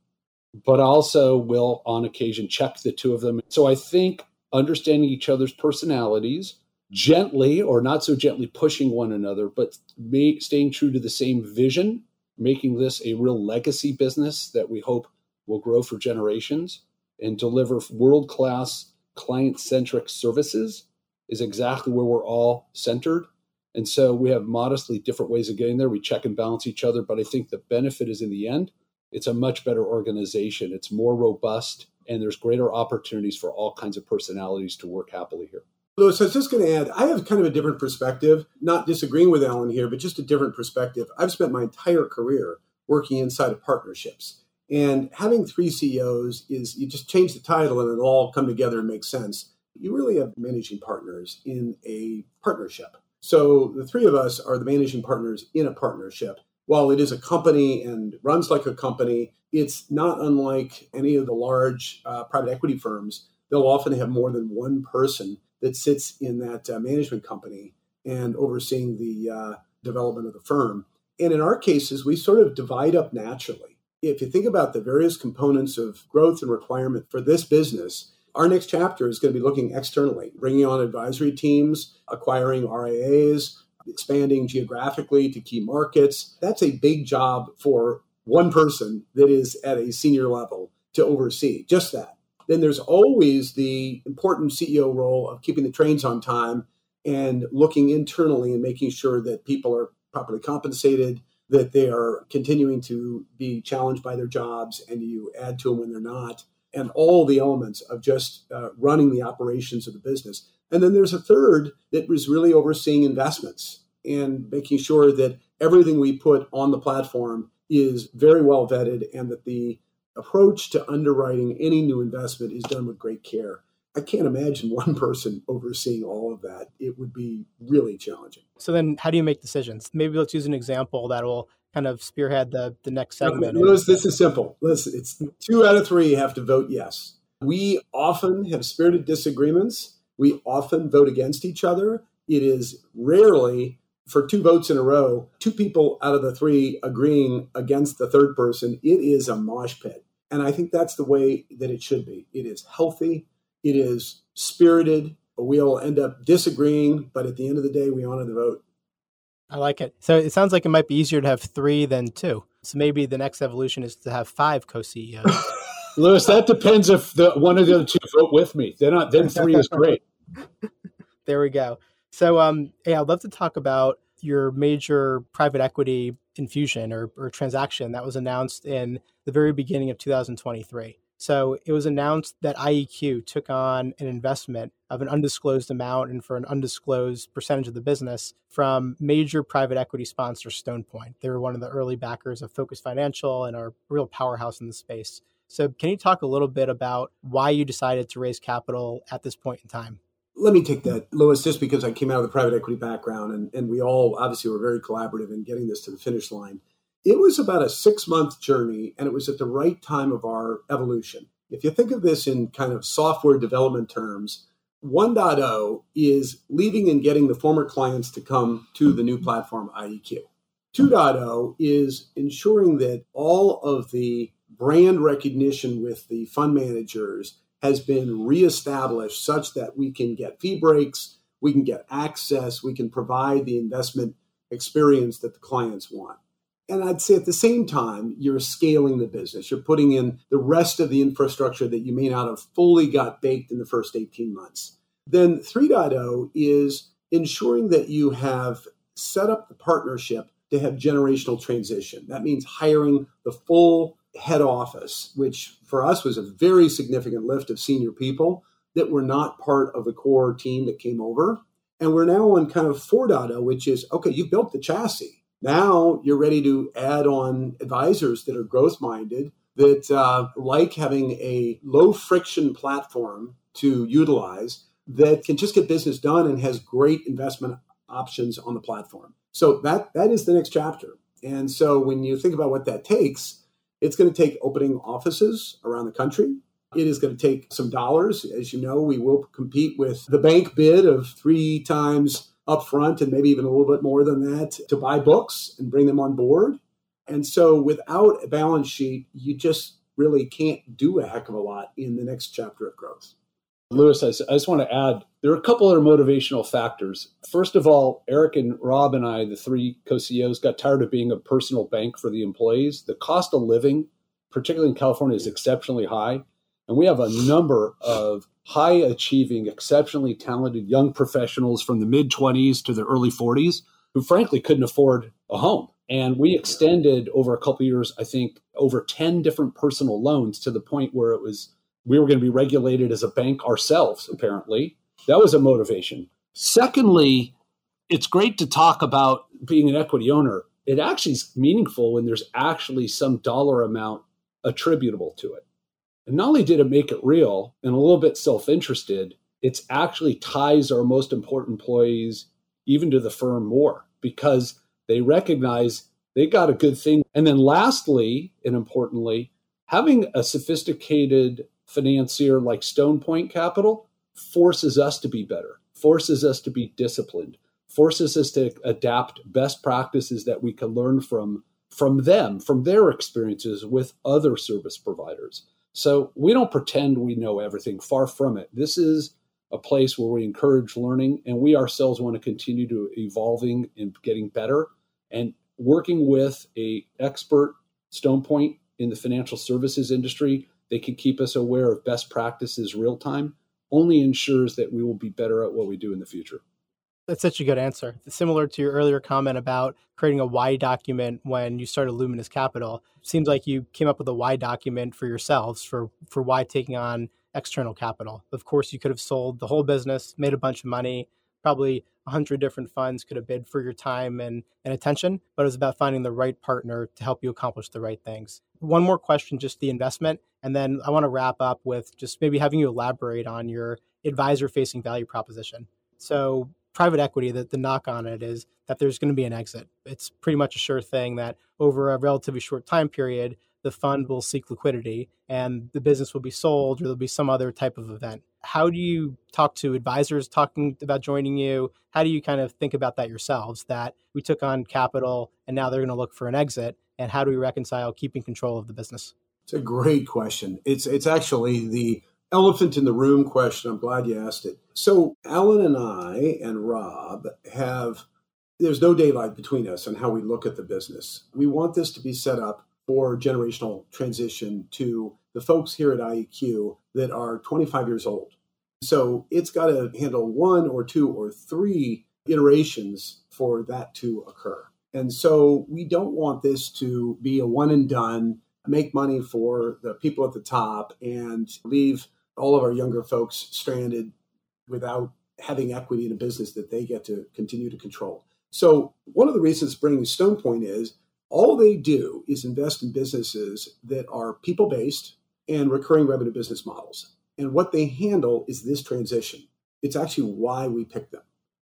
Speaker 3: but also will on occasion check the two of them. So I think understanding each other's personalities, gently or not so gently pushing one another, but may, staying true to the same vision, making this a real legacy business that we hope will grow for generations and deliver world class client centric services is exactly where we're all centered. And so we have modestly different ways of getting there. We check and balance each other, but I think the benefit is in the end, it's a much better organization. It's more robust, and there's greater opportunities for all kinds of personalities to work happily here.
Speaker 4: Louis, I was just going to add, I have kind of a different perspective, not disagreeing with Alan here, but just a different perspective. I've spent my entire career working inside of partnerships. And having three CEOs is you just change the title and it'll all come together and make sense. You really have managing partners in a partnership. So the three of us are the managing partners in a partnership. While it is a company and runs like a company, it's not unlike any of the large uh, private equity firms. They'll often have more than one person that sits in that uh, management company and overseeing the uh, development of the firm. And in our cases, we sort of divide up naturally if you think about the various components of growth and requirement for this business, our next chapter is going to be looking externally, bringing on advisory teams, acquiring RIAs, expanding geographically to key markets. That's a big job for one person that is at a senior level to oversee, just that. Then there's always the important CEO role of keeping the trains on time and looking internally and making sure that people are properly compensated, that they are continuing to be challenged by their jobs and you add to them when they're not, and all the elements of just uh, running the operations of the business. And then there's a third that was really overseeing investments and making sure that everything we put on the platform is very well vetted and that the approach to underwriting any new investment is done with great care. I can't imagine one person overseeing all of that. It would be really challenging.
Speaker 2: So then how do you make decisions? Maybe let's use an example that will kind of spearhead the, the next segment.
Speaker 4: Notice this is simple. Listen, it's two out of three have to vote yes. We often have spirited disagreements. We often vote against each other. It is rarely for two votes in a row, two people out of the three agreeing against the third person. It is a mosh pit. And I think that's the way that it should be. It is healthy it is spirited. We all end up disagreeing, but at the end of the day, we honor the vote.
Speaker 2: I like it. So it sounds like it might be easier to have three than two. So maybe the next evolution is to have five co-CEOs.
Speaker 3: Louis, that depends if the one of the other two vote with me. Then, not, then three is great.
Speaker 2: there we go. So, um, hey, I'd love to talk about your major private equity infusion or, or transaction that was announced in the very beginning of 2023. So it was announced that IEQ took on an investment of an undisclosed amount and for an undisclosed percentage of the business from major private equity sponsor Stone Point. They were one of the early backers of Focus Financial and are a real powerhouse in the space. So, can you talk a little bit about why you decided to raise capital at this point in time?
Speaker 4: Let me take that, Louis, just because I came out of the private equity background and, and we all obviously were very collaborative in getting this to the finish line. It was about a six month journey, and it was at the right time of our evolution. If you think of this in kind of software development terms, 1.0 is leaving and getting the former clients to come to the new platform, IEQ. 2.0 is ensuring that all of the brand recognition with the fund managers has been reestablished such that we can get fee breaks, we can get access, we can provide the investment experience that the clients want. And I'd say at the same time, you're scaling the business. You're putting in the rest of the infrastructure that you may not have fully got baked in the first 18 months. Then 3.0 is ensuring that you have set up the partnership to have generational transition. That means hiring the full head office, which for us was a very significant lift of senior people that were not part of the core team that came over. And we're now on kind of 4.0, which is okay, you built the chassis. Now you're ready to add on advisors that are growth minded, that uh, like having a low friction platform to utilize that can just get business done and has great investment options on the platform. So that that is the next chapter. And so when you think about what that takes, it's going to take opening offices around the country. It is going to take some dollars. As you know, we will compete with the bank bid of three times upfront and maybe even a little bit more than that to buy books and bring them on board. And so without a balance sheet, you just really can't do a heck of a lot in the next chapter of growth.
Speaker 3: Louis, I, I just want to add there are a couple other motivational factors. First of all, Eric and Rob and I, the three co CEOs, got tired of being a personal bank for the employees. The cost of living, particularly in California, is exceptionally high. And we have a number of high achieving, exceptionally talented young professionals from the mid 20s to the early 40s who, frankly, couldn't afford a home. And we extended over a couple years, I think, over 10 different personal loans to the point where it was we were going to be regulated as a bank ourselves, apparently. That was a motivation. Secondly, it's great to talk about being an equity owner. It actually is meaningful when there's actually some dollar amount attributable to it. And not only did it make it real and a little bit self interested, it's actually ties our most important employees even to the firm more because they recognize they got a good thing. And then, lastly, and importantly, having a sophisticated financier like Stone Point Capital forces us to be better, forces us to be disciplined, forces us to adapt best practices that we can learn from from them, from their experiences with other service providers. So we don't pretend we know everything, far from it. This is a place where we encourage learning and we ourselves want to continue to evolving and getting better and working with a expert stone point in the financial services industry they can keep us aware of best practices real time only ensures that we will be better at what we do in the future.
Speaker 2: That's such a good answer. Similar to your earlier comment about creating a why document when you started Luminous Capital, seems like you came up with a why document for yourselves for for why taking on external capital. Of course, you could have sold the whole business, made a bunch of money, probably a hundred different funds could have bid for your time and, and attention, but it was about finding the right partner to help you accomplish the right things. One more question, just the investment. And then I want to wrap up with just maybe having you elaborate on your advisor facing value proposition. So private equity, the, the knock on it is that there's going to be an exit. It's pretty much a sure thing that over a relatively short time period, the fund will seek liquidity and the business will be sold or there'll be some other type of event. How do you talk to advisors talking about joining you? How do you kind of think about that yourselves that we took on capital and now they're going to look for an exit? And how do we reconcile keeping control of the business?
Speaker 4: It's a great question. It's it's actually the elephant in the room question. I'm glad you asked it. So Alan and I and Rob have there's no daylight between us on how we look at the business. We want this to be set up for generational transition to the folks here at IEQ that are 25 years old. So it's got to handle one or two or three iterations for that to occur. And so we don't want this to be a one and done, make money for the people at the top and leave all of our younger folks stranded without having equity in a business that they get to continue to control. So one of the reasons bringing Stone Point is all they do is invest in businesses that are people based and recurring revenue business models. And what they handle is this transition. It's actually why we pick them.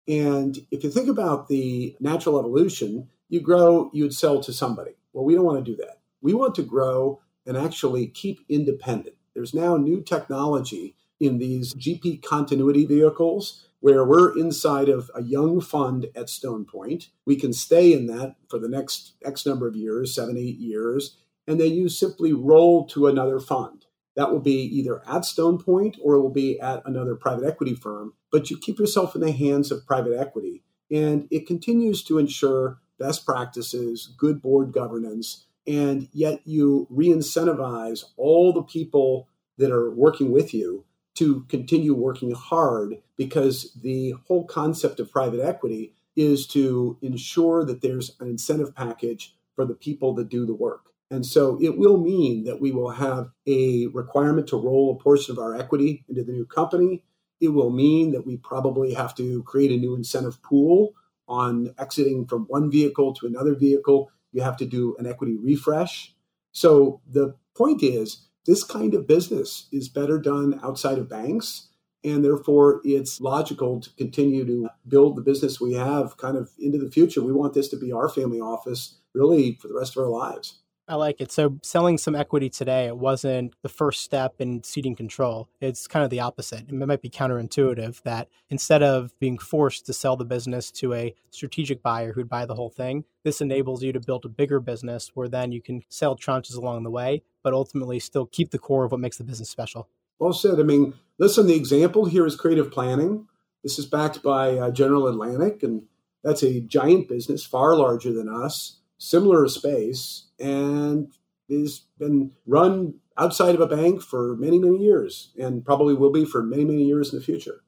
Speaker 4: And if you think about the natural evolution, you grow, you'd sell to somebody. Well, we don't want to do that. We want to grow and actually keep independent. There's now new technology in these GP continuity vehicles where we're inside of a young fund at Stone Point. We can stay in that for the next X number of years, seven, eight years, and then you simply roll to another fund. That will be either at Stone Point or it will be at another private equity firm, but you keep yourself in the hands of private equity. And it continues to ensure best practices, good board governance, and yet you re incentivize all the people that are working with you to continue working hard because the whole concept of private equity is to ensure that there's an incentive package for the people that do the work. And so it will mean that we will have a requirement to roll a portion of our equity into the new company. It will mean that we probably have to create a new incentive pool on exiting from one vehicle to another vehicle. You have to do an equity refresh. So the point is, this kind of business is better done outside of banks. And therefore, it's logical to continue to build the business we have kind of into the future. We want this to be our family office really for the rest of our lives.
Speaker 2: I like it. So selling some equity today, it wasn't the first step in ceding control. It's kind of the opposite. It might be counterintuitive that instead of being forced to sell the business to a strategic buyer who'd buy the whole thing, this enables you to build a bigger business where then you can sell tranches along the way, but ultimately still keep the core of what makes the business special.
Speaker 4: Well said. I mean, listen, the example here is creative planning. This is backed by uh, General Atlantic, and that's a giant business, far larger than us similar space and has been run outside of a bank for many, many years and probably will be for many, many years in the future.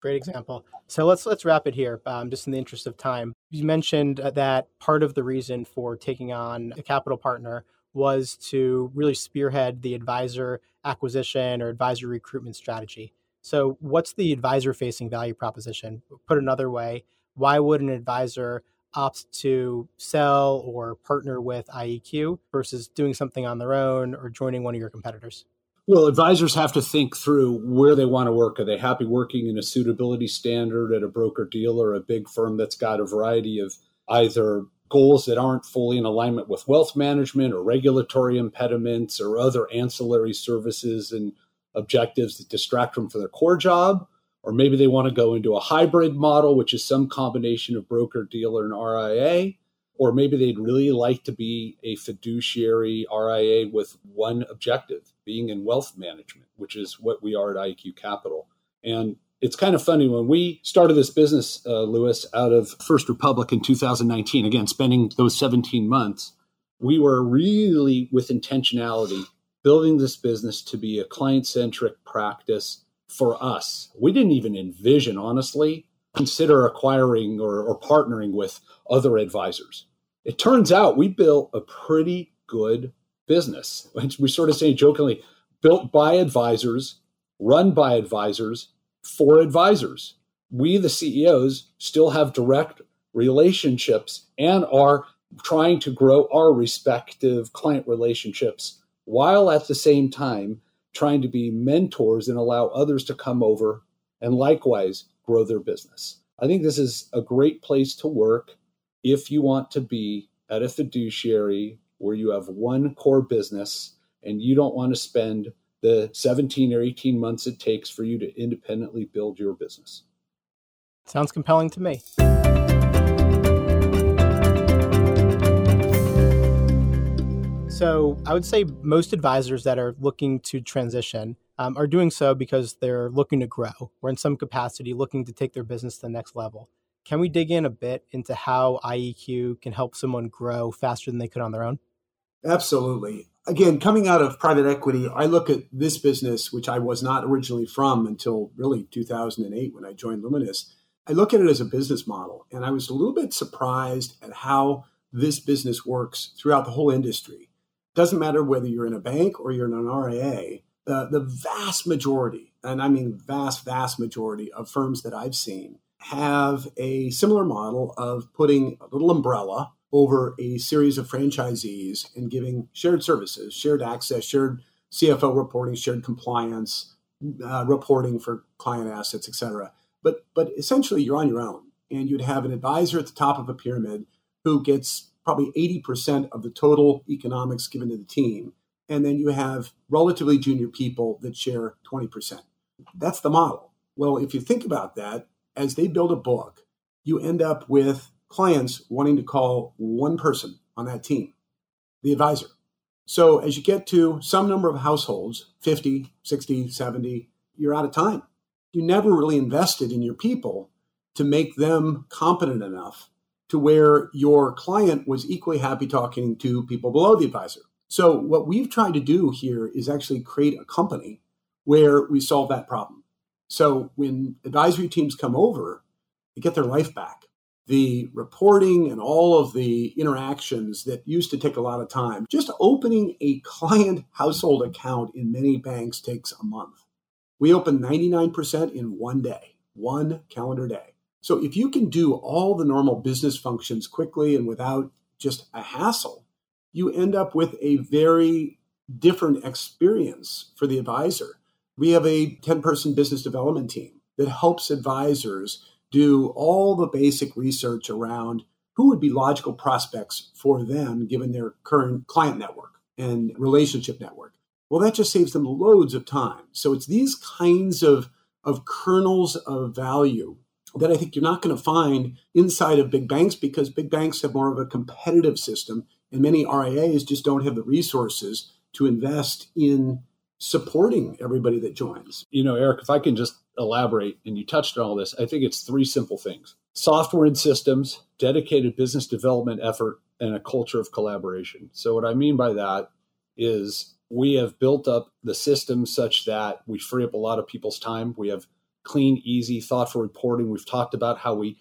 Speaker 2: Great example. So let's let's wrap it here, um, just in the interest of time. You mentioned that part of the reason for taking on a capital partner was to really spearhead the advisor acquisition or advisor recruitment strategy. So, what's the advisor facing value proposition? Put another way, why would an advisor opt to sell or partner with IEQ versus doing something on their own or joining one of your competitors?
Speaker 3: Well, advisors have to think through where they want to work. Are they happy working in a suitability standard at a broker dealer, or a big firm that's got a variety of either goals that aren't fully in alignment with wealth management or regulatory impediments or other ancillary services and objectives that distract them from their core job? Or maybe they want to go into a hybrid model, which is some combination of broker dealer and RIA, or maybe they'd really like to be a fiduciary RIA with one objective, being in wealth management, which is what we are at IEQ Capital. And it's kind of funny when we started this business, uh, Louis, out of First Republic in 2019, again, spending those 17 months, we were really with intentionality building this business to be a client centric practice for us. We didn't even envision, honestly, consider acquiring or, or partnering with other advisors. It turns out we built a pretty good business. We sort of say jokingly, built by advisors, run by advisors, for advisors. We, the CEOs, still have direct relationships and are trying to grow our respective client relationships while at the same time trying to be mentors and allow others to come over and likewise grow their business. I think this is a great place to work if you want to be at a fiduciary where you have one core business and you don't want to spend the 17 or 18 months it takes for you to independently build your business.
Speaker 2: Sounds compelling to me. So I would say most advisors that are looking to transition um, are doing so because they're looking to grow or in some capacity looking to take their business to the next level. Can we dig in a bit into how IEQ can help someone grow faster than they could on their own?
Speaker 4: Absolutely. Again, coming out of private equity, I look at this business, which I was not originally from until really 2008 when I joined Luminous. I look at it as a business model, and I was a little bit surprised at how this business works throughout the whole industry. Doesn't matter whether you're in a bank or you're in an RIA, the, the vast majority, and I mean vast, vast majority of firms that I've seen have a similar model of putting a little umbrella over a series of franchisees and giving shared services, shared access, shared CFO reporting, shared compliance, uh, reporting for client assets, et cetera. But, but essentially, you're on your own. And you'd have an advisor at the top of a pyramid who gets probably 80% of the total economics given to the team. And then you have relatively junior people that share 20%. That's the model. Well, if you think about that, as they build a book, you end up with clients wanting to call one person on that team, the advisor. So as you get to some number of households, 50, 60, 70, you're out of time. You never really invested in your people to make them competent enough to where your client was equally happy talking to people below the advisor. So, what we've tried to do here is actually create a company where we solve that problem. So, when advisory teams come over, to get their life back. The reporting and all of the interactions that used to take a lot of time, just opening a client household account in many banks takes a month. We open 99% in one day, one calendar day. So if you can do all the normal business functions quickly and without just a hassle, you end up with a very different experience for the advisor. We have a 10 person business development team that helps advisors do all the basic research around who would be logical prospects for them given their current client network and relationship network. Well, that just saves them loads of time. So it's these kinds of, of kernels of value that I think you're not going to find inside of big banks because big banks have more of a competitive system and many RIAs just don't have the resources to invest in supporting everybody that joins.
Speaker 3: You know, Eric, if I can just elaborate, and you touched on all this, I think it's three simple things software and systems, dedicated business development effort, and a culture of collaboration. So, what I mean by that is we have built up the system such that we free up a lot of people's time. We have clean, easy, thoughtful reporting. We've talked about how we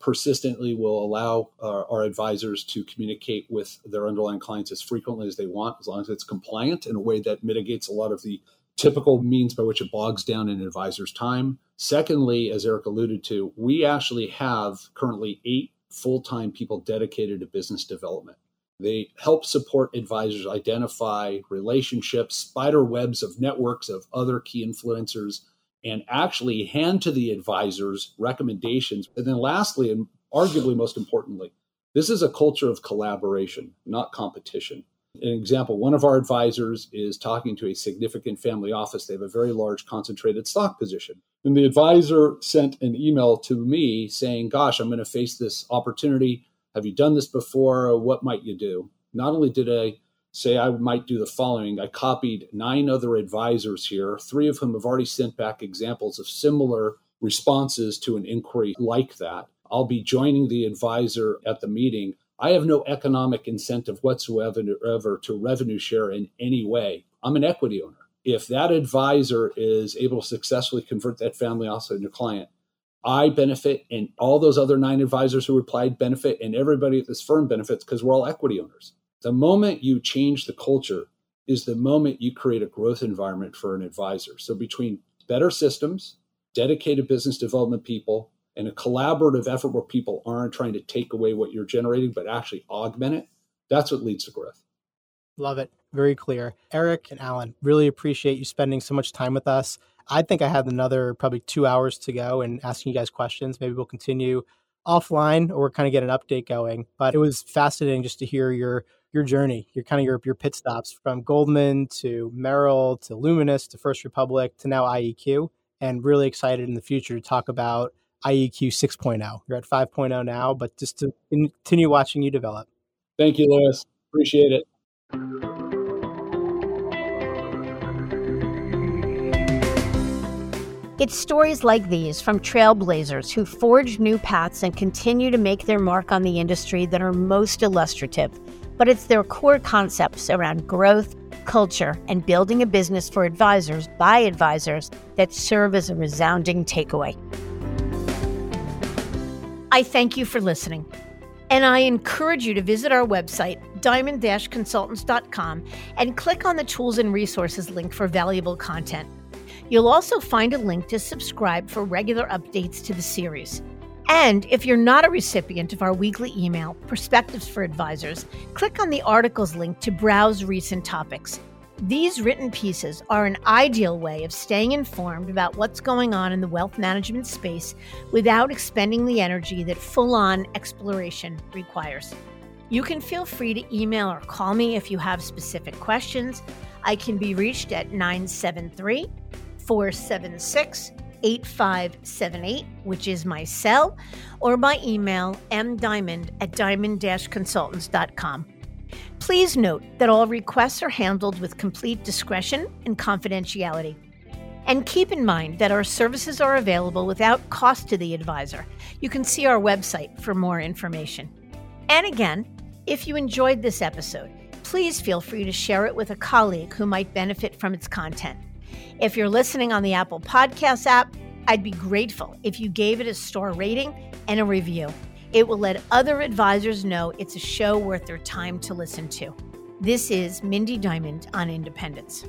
Speaker 3: persistently will allow our, our, advisors to communicate with their underlying clients as frequently as they want, as long as it's compliant in a way that mitigates a lot of the typical means by which it bogs down an advisor's time. Secondly, as Eric alluded to, we actually have currently eight full time people dedicated to business development. They help support advisors identify relationships, spider webs of networks of other key influencers and actually hand to the advisors recommendations. And then, lastly, and arguably most importantly, this is a culture of collaboration, not competition. An example one of our advisors is talking to a significant family office. They have a very large concentrated stock position. And the advisor sent an email to me saying, Gosh, I'm going to face this opportunity. Have you done this before? What might you do? Not only did I say I might do the following. I copied nine other advisors here, three of whom have already sent back examples of similar responses to an inquiry like that. I'll be joining the advisor at the meeting. I have no economic incentive whatsoever to revenue share in any way. I'm an equity owner. If that advisor is able to successfully convert that family office into a client, I benefit and all those other nine advisors who replied benefit and everybody at this firm benefits because we're all equity owners. The moment you change the culture is the moment you create a growth environment for an advisor. So, between better systems, dedicated business development people, and a collaborative effort where people aren't trying to take away what you're generating, but actually augment it, that's what leads to growth.
Speaker 2: Love it. Very clear. Eric and Alan, really appreciate you spending so much time with us. I think I have another probably two hours to go and asking you guys questions. Maybe we'll continue offline or kind of get an update going. But it was fascinating just to hear your your journey, your kind of your your pit stops from Goldman to Merrill to Luminous to First Republic to now IEQ, and really excited in the future to talk about IEQ 6.0. You're at 5.0 now, but just to continue watching you develop.
Speaker 3: Thank you, Louis. Appreciate it.
Speaker 1: It's stories like these from trailblazers who forged new paths and continue to make their mark on the industry that are most illustrative but it's their core concepts around growth, culture, and building a business for advisors by advisors that serve as a resounding takeaway. I thank you for listening. And I encourage you to visit our website, diamond consultants.com, and click on the tools and resources link for valuable content. You'll also find a link to subscribe for regular updates to the series. And if you're not a recipient of our weekly email, Perspectives for Advisors, click on the articles link to browse recent topics. These written pieces are an ideal way of staying informed about what's going on in the wealth management space without expending the energy that full on exploration requires. You can feel free to email or call me if you have specific questions. I can be reached at 973 476 8578, which is my cell, or by email mdiamond at diamond consultants.com. Please note that all requests are handled with complete discretion and confidentiality. And keep in mind that our services are available without cost to the advisor. You can see our website for more information. And again, if you enjoyed this episode, please feel free to share it with a colleague who might benefit from its content. If you're listening on the Apple Podcast app, I'd be grateful if you gave it a star rating and a review. It will let other advisors know it's a show worth their time to listen to. This is Mindy Diamond on Independence.